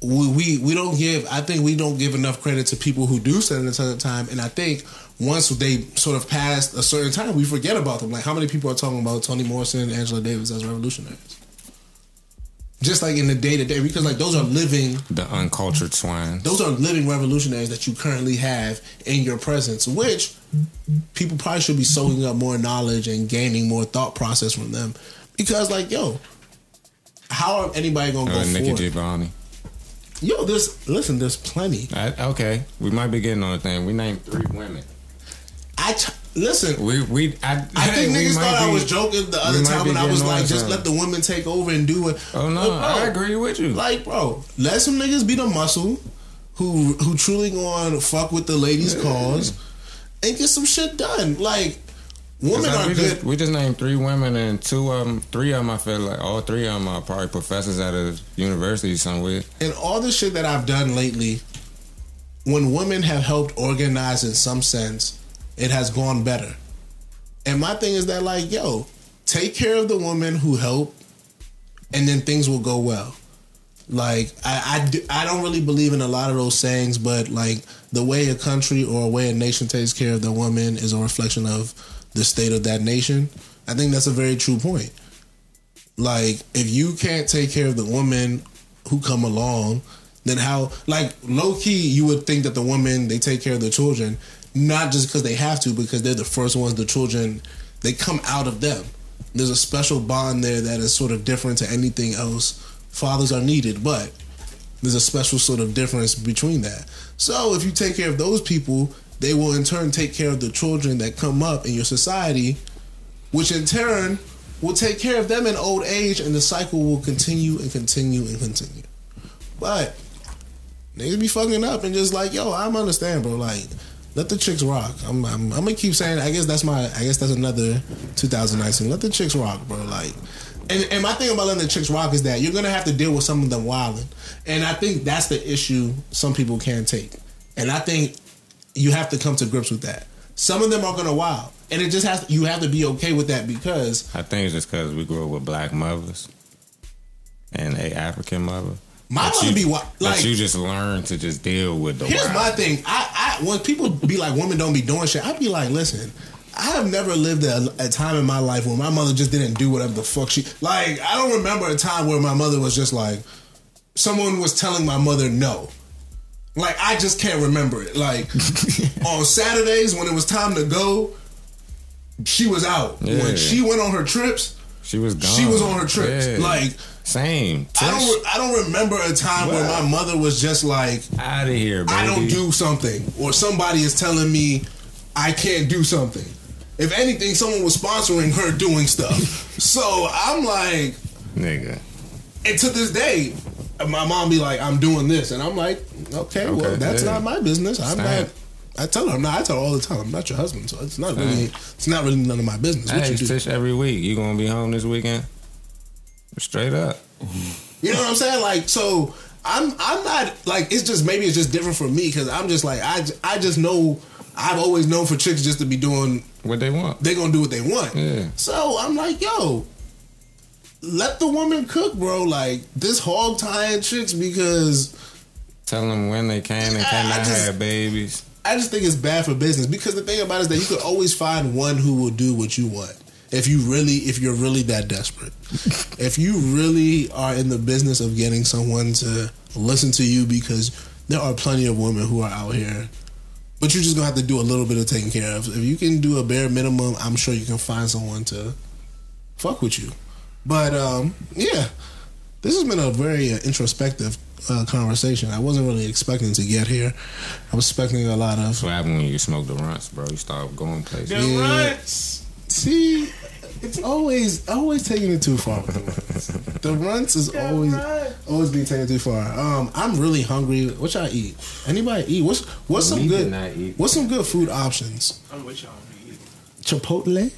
we, we we don't give I think we don't give enough credit to people who do the test of time and I think once they sort of pass a certain time we forget about them like how many people are talking about Toni Morrison and Angela Davis as revolutionaries just like in the day to day because like those are living The uncultured swine. those are living revolutionaries that you currently have in your presence, which people probably should be soaking up more knowledge and gaining more thought process from them. Because, like, yo, how are anybody gonna go Uh, Nikki forward? Giovanni. Yo, there's listen, there's plenty. I, okay, we might be getting on a thing. We named three women. I t- listen. We we I, I think niggas thought I was joking the other time be when I was like, just something. let the women take over and do it. Oh no, bro, I agree with you. Like, bro, let some niggas be the muscle who who truly going fuck with the ladies' cause and get some shit done. Like, women I- are we good. just we just named three women and two of them, three of them. I feel like all three of them are probably professors at a university somewhere. and all the shit that I've done lately, when women have helped organize in some sense, it has gone better. And my thing is that, like, yo, take care of the women who help, and then things will go well. Like, I, I, do- I don't really believe in a lot of those sayings, but like the way a country or a way a nation takes care of the woman is a reflection of the state of that nation. I think that's a very true point. Like, if you can't take care of the women who come along, then how? Like, low key, you would think that the women they take care of the children, not just because they have to, because they're the first ones. The children they come out of them. There's a special bond there that is sort of different to anything else. Fathers are needed, but there's a special sort of difference between that. So if you take care of those people, they will in turn take care of the children that come up in your society, which in turn will take care of them in old age, and the cycle will continue and continue and continue. But niggas be fucking up and just like, yo, I'm understand, bro. Like, let the chicks rock. I'm, I'm, I'm gonna keep saying. I guess that's my. I guess that's another 2019. Let the chicks rock, bro. Like, and, and my thing about letting the chicks rock is that you're gonna have to deal with some of them wilding, and I think that's the issue some people can't take, and I think you have to come to grips with that. Some of them are gonna wild, and it just has. You have to be okay with that because I think it's just because we grew up with black mothers and a African mother. My mother you- be like. you just learn to just deal with the Here's my thing. I, I when people be like women don't be doing shit, I be like, listen, I have never lived a, a time in my life where my mother just didn't do whatever the fuck she like. I don't remember a time where my mother was just like, someone was telling my mother no. Like I just can't remember it. Like on Saturdays when it was time to go, she was out. Yeah. When she went on her trips, She was gone. she was on her trips. Yeah. Like same. I don't, re- I don't remember a time where my mother was just like, out of here, baby. I don't do something, or somebody is telling me I can't do something. If anything, someone was sponsoring her doing stuff. so I'm like, nigga. and to this day, my mom be like, "I'm doing this," and I'm like, "Okay, well, that's yeah. not my business. I'm Stand. not." I tell her, I'm not. I tell her all the time, I'm not your husband, so it's not really, it's not really none of my business. What Hey, you do? Tish, every week you gonna be home this weekend? Straight up. You know what I'm saying? Like, so I'm I'm not like it's just maybe it's just different for me because I'm just like I I just know I've always known for chicks just to be doing What they want? They're gonna do what they want. Yeah. So I'm like, yo, let the woman cook, bro. Like this hog tying chicks because Tell them when they can and cannot have babies. I just think it's bad for business because the thing about it is that you could always find one who will do what you want. If you really, if you're really that desperate, if you really are in the business of getting someone to listen to you, because there are plenty of women who are out here, but you're just gonna have to do a little bit of taking care of. If you can do a bare minimum, I'm sure you can find someone to fuck with you. But um, yeah, this has been a very uh, introspective uh, conversation. I wasn't really expecting to get here. I was expecting a lot of That's what happened when you smoke the Runtz, bro. You start going places. The Yeah. Runtz. See, it's always always taking it too far. the Runtz. The Runtz is The always Runtz. always being taken too far. Um, I'm really hungry. What y'all eat? Anybody eat? What's what's some good eat. what's some good food options? I'm with y'all. Chipotle.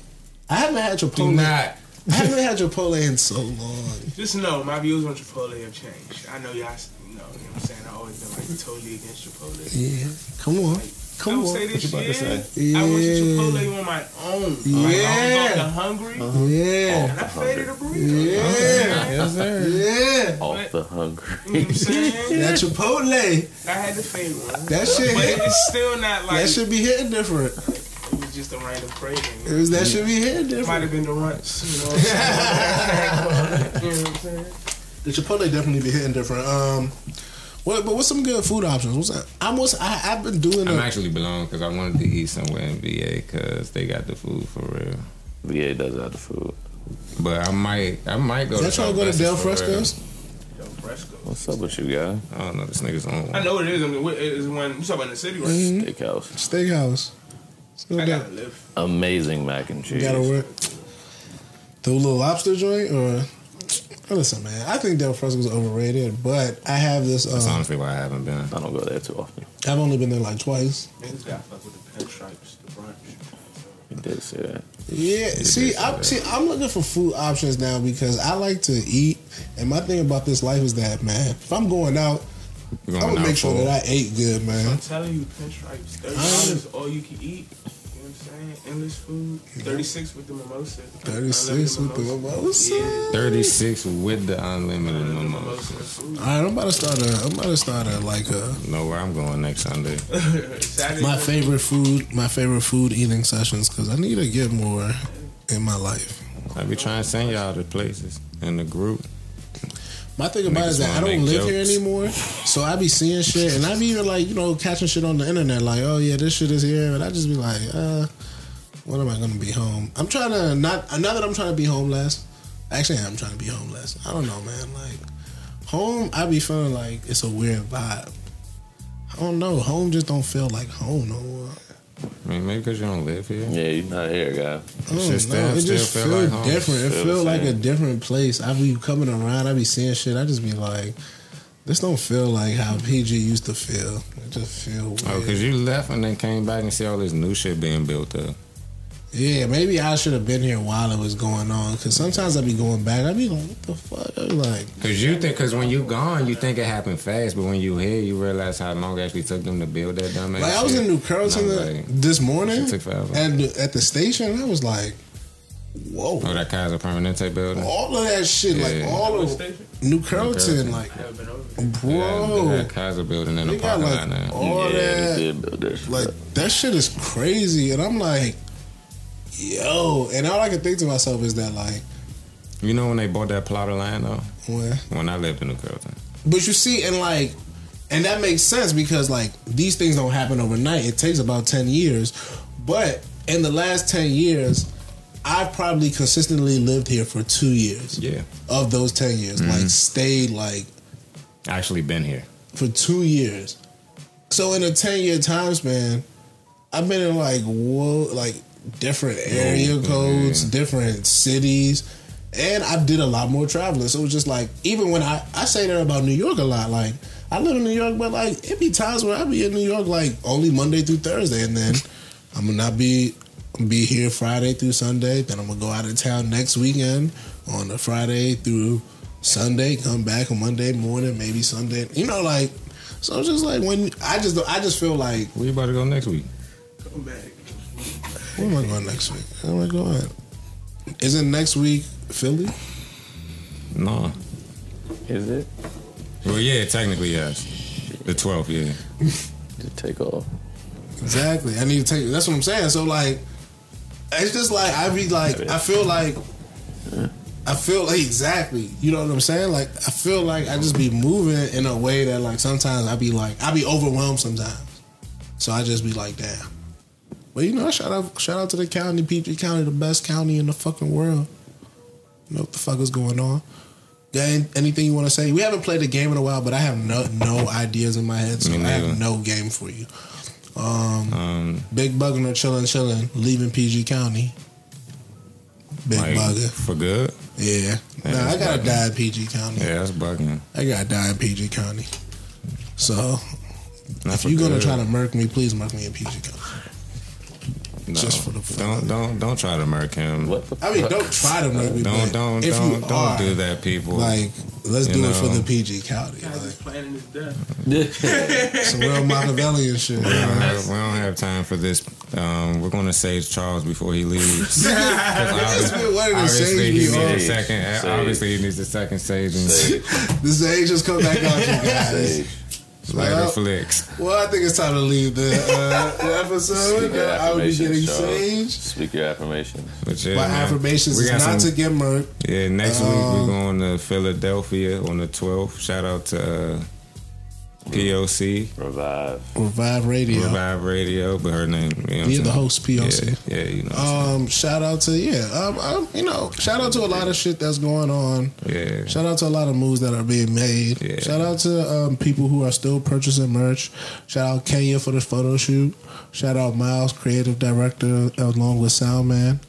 I haven't had Chipotle. Do not. I haven't had Chipotle in so long. Just know my views on Chipotle have changed. I know y'all, you know, you know what I'm saying. I've always been like totally against Chipotle. Yeah, come on, I come would on. say this about to year, say? I went to Chipotle on my own. Like, Yeah. I was on the hungry, uh-huh. Yeah, and I faded a burrito. yeah, Yes, sir. yeah. Off the hungry. You know what I'm saying? That Chipotle, I had to fade one. that shit, But hit, it's still not like that should be hitting different. It was just a random craving. It was that should be hitting Might have been the Runtz, you know what I'm saying? you know what I'm saying? The Chipotle definitely be hitting different. Um, what? But what's some good food options? What's that? I was I, I've been doing. I'm A, actually belong because I wanted to eat somewhere in VA because they got the food for real. VA does have the food. But I might, I might go. Is that to trying to go to Del Sylvester's for real. Fresco's? Yo, Fresco. What's up with you guys? I don't know. This nigga's on one. I know what it is. I mean, what- it's when you talk about in the city, right? Mm-hmm. Steakhouse. Steakhouse. Let's I gotta. Amazing mac and cheese. Gotta work. The little lobster joint, or listen, man. I think Del Fresco's overrated, but I have this. That's Um, honestly why I haven't been. I don't go there too often. I've only been there like twice. Niggas got fuck with the pinstripes, the brunch. You did say that. Yeah, see, I'm see, I'm looking for food options now because I like to eat, and my thing about this life is that, man, if I'm going out, We're I gonna out make sure for- that I ate good, man. I'm telling you, pinstripes, thirty dollars all you can eat. You know what I'm saying? Endless food. Thirty six with the mimosa. Thirty six with the mimosa. Yeah. 36 with the unlimited Unlimited mimosa. mimosa. All right, I'm about to start a. I'm about to start a like a Know where I'm going next Sunday. My favorite food, my favorite food eating sessions because I need to get more in my life. I be trying to send y'all to places in the group. My thing about it is that I don't make live here anymore, so I be seeing shit, and I be even like you know catching shit on the internet, like oh yeah, this shit is here, and I just be like, uh, when am I gonna be home? I'm trying to not now that I'm trying to be homeless. Actually, I'm trying to be homeless. I don't know, man. Like home, I be feeling like it's a weird vibe. I don't know. Home just don't feel like home no more. I mean, maybe because you don't live here. Yeah, you're not here, guy. I Shit don't still- know. It just feel feel like home. different. It Feel feel like a different place. I be coming around. I be seeing shit. I just be like, this don't feel like how PG used to feel. It just feel oh, weird. Oh, because you left and then came back and see all this new shit being built up. Yeah, maybe I should have been here while it was going on. Because sometimes I'd be going back. I'd be like, what the fuck? I be like, Because you think, because when you gone, you think it happened fast, but when you here, you realize how long it actually took them to build that dumb ass like I was shit. in New Carrollton And I the- was like, this morning Shit took forever. and at the station. I was like, whoa. Oh, that Kaiser Permanente building. all of that shit, like all What of station? New Carrollton, Carrollton. like Never been over. Yeah, bro, that Kaiser building in they the got parking like lot now. all yeah, that. they did build that shit Like that shit is crazy, and I'm like, yo, and all I can think to myself is that like, You know when they bought that plot of land though? when, When I lived in New Carrollton. but you see, and like, and that makes sense because like these things don't happen overnight. It takes about ten years, but in the last ten years, I've probably consistently lived here for two years Yeah. of those ten years. Mm-hmm. Like stayed like Actually been here. for two years. So in a ten year time span, I've been in like whoa, like different area yeah. codes, different cities, and I did a lot more traveling. So it was just like even when I I say that about New York a lot, like I live in New York, but like it be times where I be in New York like only Monday through Thursday, and then I'm gonna not be be here Friday through Sunday. Then I'm gonna go out of town next weekend on a Friday through Sunday. Come back on Monday morning, maybe Sunday. You know, like so. It's just like when I just I just feel like Where you about to go next week? Come back. Where am I going next week? Where am I going? Isn't next week Philly? No. Is it? Well, yeah, technically yes. The 12th, yeah. Did take off. Exactly. I need to take. That's what I'm saying. So like, it's just like I be like I feel like I feel like exactly. You know what I'm saying? Like I feel like I just be moving in a way that like sometimes I be like I be overwhelmed sometimes. So I just be like, damn. But you know, shout out shout out to the county, PG County, the best county in the fucking world. You know what the fuck is going on? Got anything you want to say? We haven't played a game in a while, but I have no no ideas in my head, so I have no game for you. Um, Um, Big Bugging or chilling, chilling, leaving PG County. Big like, Bugger, for good? yeah. Yeah, Nah, I gotta bugging. die in PG County. Yeah, that's bugging. I gotta die in PG County. So Not if you're gonna try to murk me, please murk me in PG County. No. just for the fun don't don't don't try to murk him. What the I mean, don't try to murk me. Don't don't if don't you don't are, do that, people. Like, let's You do it for the PG County. Guys Like, is planning his death. some real Machiavellian shit. we, don't have, we don't have time for this. Um, we're going to sage Charles before he leaves. 'Cause It's been wanting to obviously, he needs a second. Sage. Obviously, he needs a second saging. Sage. The sage just come back out, you guys. Sage. Lighter Well, flicks. Well, I think it's time to leave the, uh, the episode. Speak I will be getting affirmations, Charles. sage. Speak your affirmations. But yeah, My man. affirmations is not some- to get murked. Yeah, next week Um, we're going to Philadelphia on the 12th. Shout out to uh, POC, Revive. Revive Radio. Revive Radio, but her name. You know You're the host, POC. Yeah, yeah you know. what I'm Um, shout out to yeah, um, um, you know, shout out to a lot of shit that's going on. yeah. Shout out to a lot of moves that are being made. Yeah. Shout out to um, people who are still purchasing merch. Shout out Kenya for the photo shoot. Shout out Miles, creative director, along with Soundman.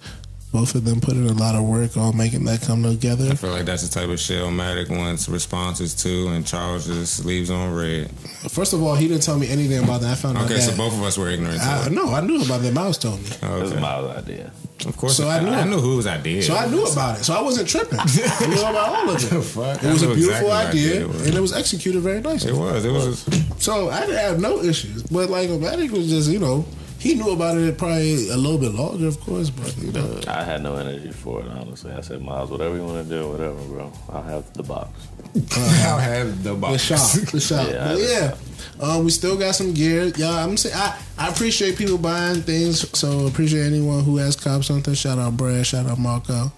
Both of them put in a lot of work on making that come together. I feel like that's the type of shit Omatic wants responses to, and Charles just leaves on red. First of all, he didn't tell me anything about that. I found out Okay, that. so both of us were ignorant. I, no, I knew about that. Miles told me. It was Okay. my idea. Of course, So I knew- I knew whose idea. So I knew about it. So I wasn't tripping. I knew about all of it. Fuck, It was I a knew beautiful exactly what idea, it and it was executed very nicely. It was. It was. So I didn't have no issues. But like Omatic was just, you know, he knew about it probably a little bit longer, of course, but you know. I had no energy for it, honestly. I said, Miles, whatever you want to do, whatever, bro. I'll have the box. I'll have the box. The shop, the shop. Yeah, But the yeah, um, we still got some gear. Yeah, I'm saying I, I appreciate people buying things. So appreciate anyone who has copped something. Shout out Brad. Shout out Marco.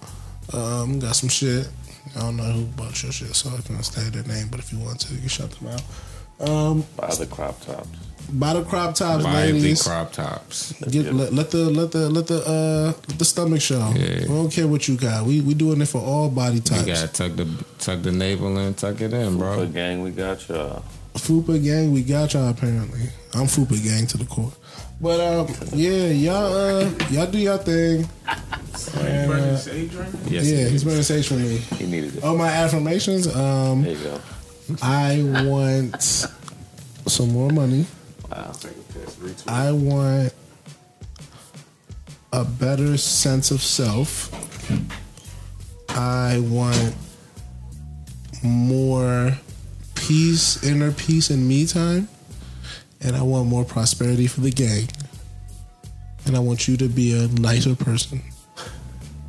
Um, got some shit. I don't know who bought your shit, so I can't say their name. But if you want to, you can shout them out. Um, Buy the crop tops. Buy the crop tops, Buy the ladies. crop tops. Get, let, let the let the let the uh let the stomach show. Yeah. We don't care what you got. We we doing it for all body types. You gotta tuck the tuck the navel in, tuck it in, bro. But gang, we got y'all. Fupa gang, we got y'all apparently. I'm Fupa gang to the core. But um, yeah, y'all uh, y'all do your thing. And, uh, sage right now? Yes, yeah, he's is. been sage for me. He needed it. Oh, my affirmations. Um, There you go. I want some more money. Wow. I want a better sense of self. I want more peace, inner peace, and me time. And I want more prosperity for the gang. And I want you to be a nicer person.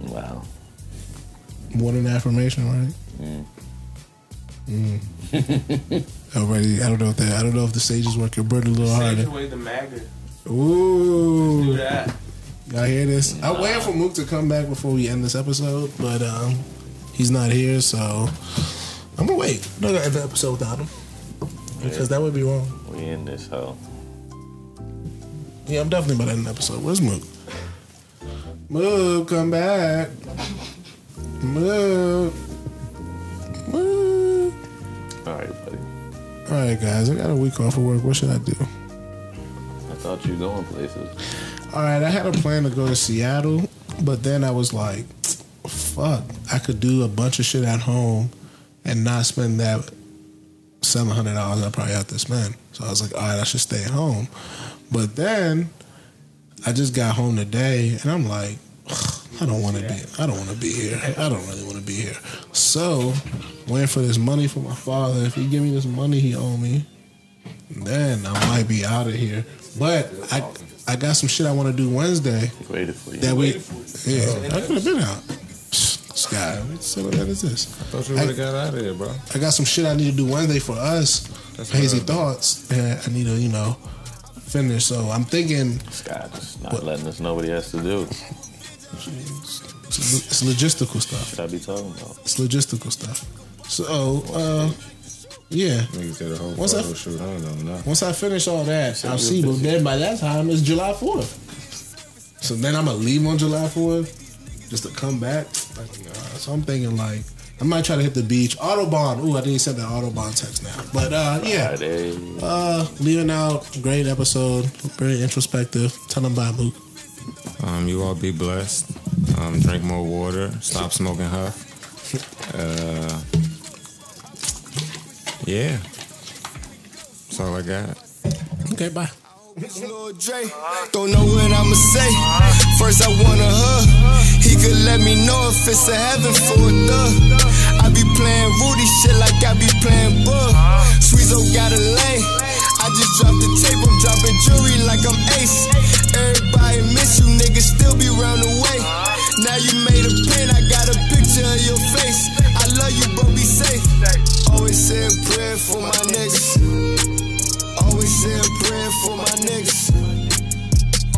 Wow. More an affirmation, right? Mm. Already, I don't know if that. I don't know if the sages work your bird a little Sage harder. away the maggot. Ooh. Do that. y'all hear this? I'm waiting for Mook to come back before we end this episode, but um, he's not here, so I'm gonna wait. I'm not gonna end the episode without him because that would be wrong. We in this hole. Yeah, I'm definitely about to end the episode. Where's Mook? Mook, come back. Mook. Mook. All right, guys, I got a week off of work. What should I do? I thought you going places. All right, I had a plan to go to Seattle, but then I was like, fuck, I could do a bunch of shit at home and not spend that seven hundred dollars I probably have to spend. So I was like, all right, I should stay at home. But then I just got home today, and I'm like, I don't want to be. I don't want to be here. I don't really want to be here. So waiting for this money from my father. If he give me this money he owe me, then I might be out of here. But I I got some shit I want to do Wednesday Waited for you. that we yeah I could have been out. This guy, what the hell is this? I thought you would have got out of here, bro. I got some shit I need to do Wednesday for us. That's Hazy thoughts, and I need to you know finish. So I'm thinking Scott just not letting us know what he has to do. It's, it's logistical stuff. Should I be talking about? It's logistical stuff. So uh, yeah. Niggas did a whole What's photo that? shoot. I don't know nothing. Once I finish all that, I'll see. But then by that time, it's July 4th. So then I'm going to leave on July 4th just to come back. Like, nah. So I'm thinking, like, I might try to hit the beach. Autobahn. Ooh, I didn't send that Autobahn text now. But uh, yeah, Friday. uh, leaving out. Great episode. Very introspective. Tell them bye, Mook. Um, you all be blessed. Um, drink more water. Stop smoking huff. Uh, yeah. That's all I got. Okay, bye. Lil Dre, don't know what I'ma say. First I want a hug. He could let me know if it's a heaven for a thug. I be playing Rudy shit like I be playing Bug. Sweezo got a lane. Just dropped the tape, I'm dropping jewelry like I'm Ace. Everybody miss you, niggas still be round the way. Now you made a pin, I got a picture of your face. I love you, but be safe. Always say a prayer for my niggas. Always say a prayer for my niggas.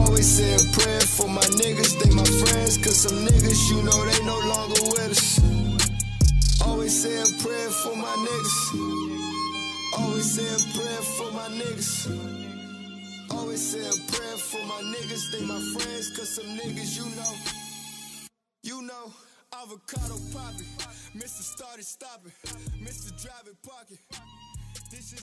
Always say a prayer for my niggas. They my friends, cause some niggas, you know, they no longer with us. Always say a prayer for my niggas. Always say a prayer for my niggas. Always say a prayer for my niggas. They my friends, cause some niggas, you know. You know, avocado popping. Mr. Started stopping. Mr. Driving pocket. This is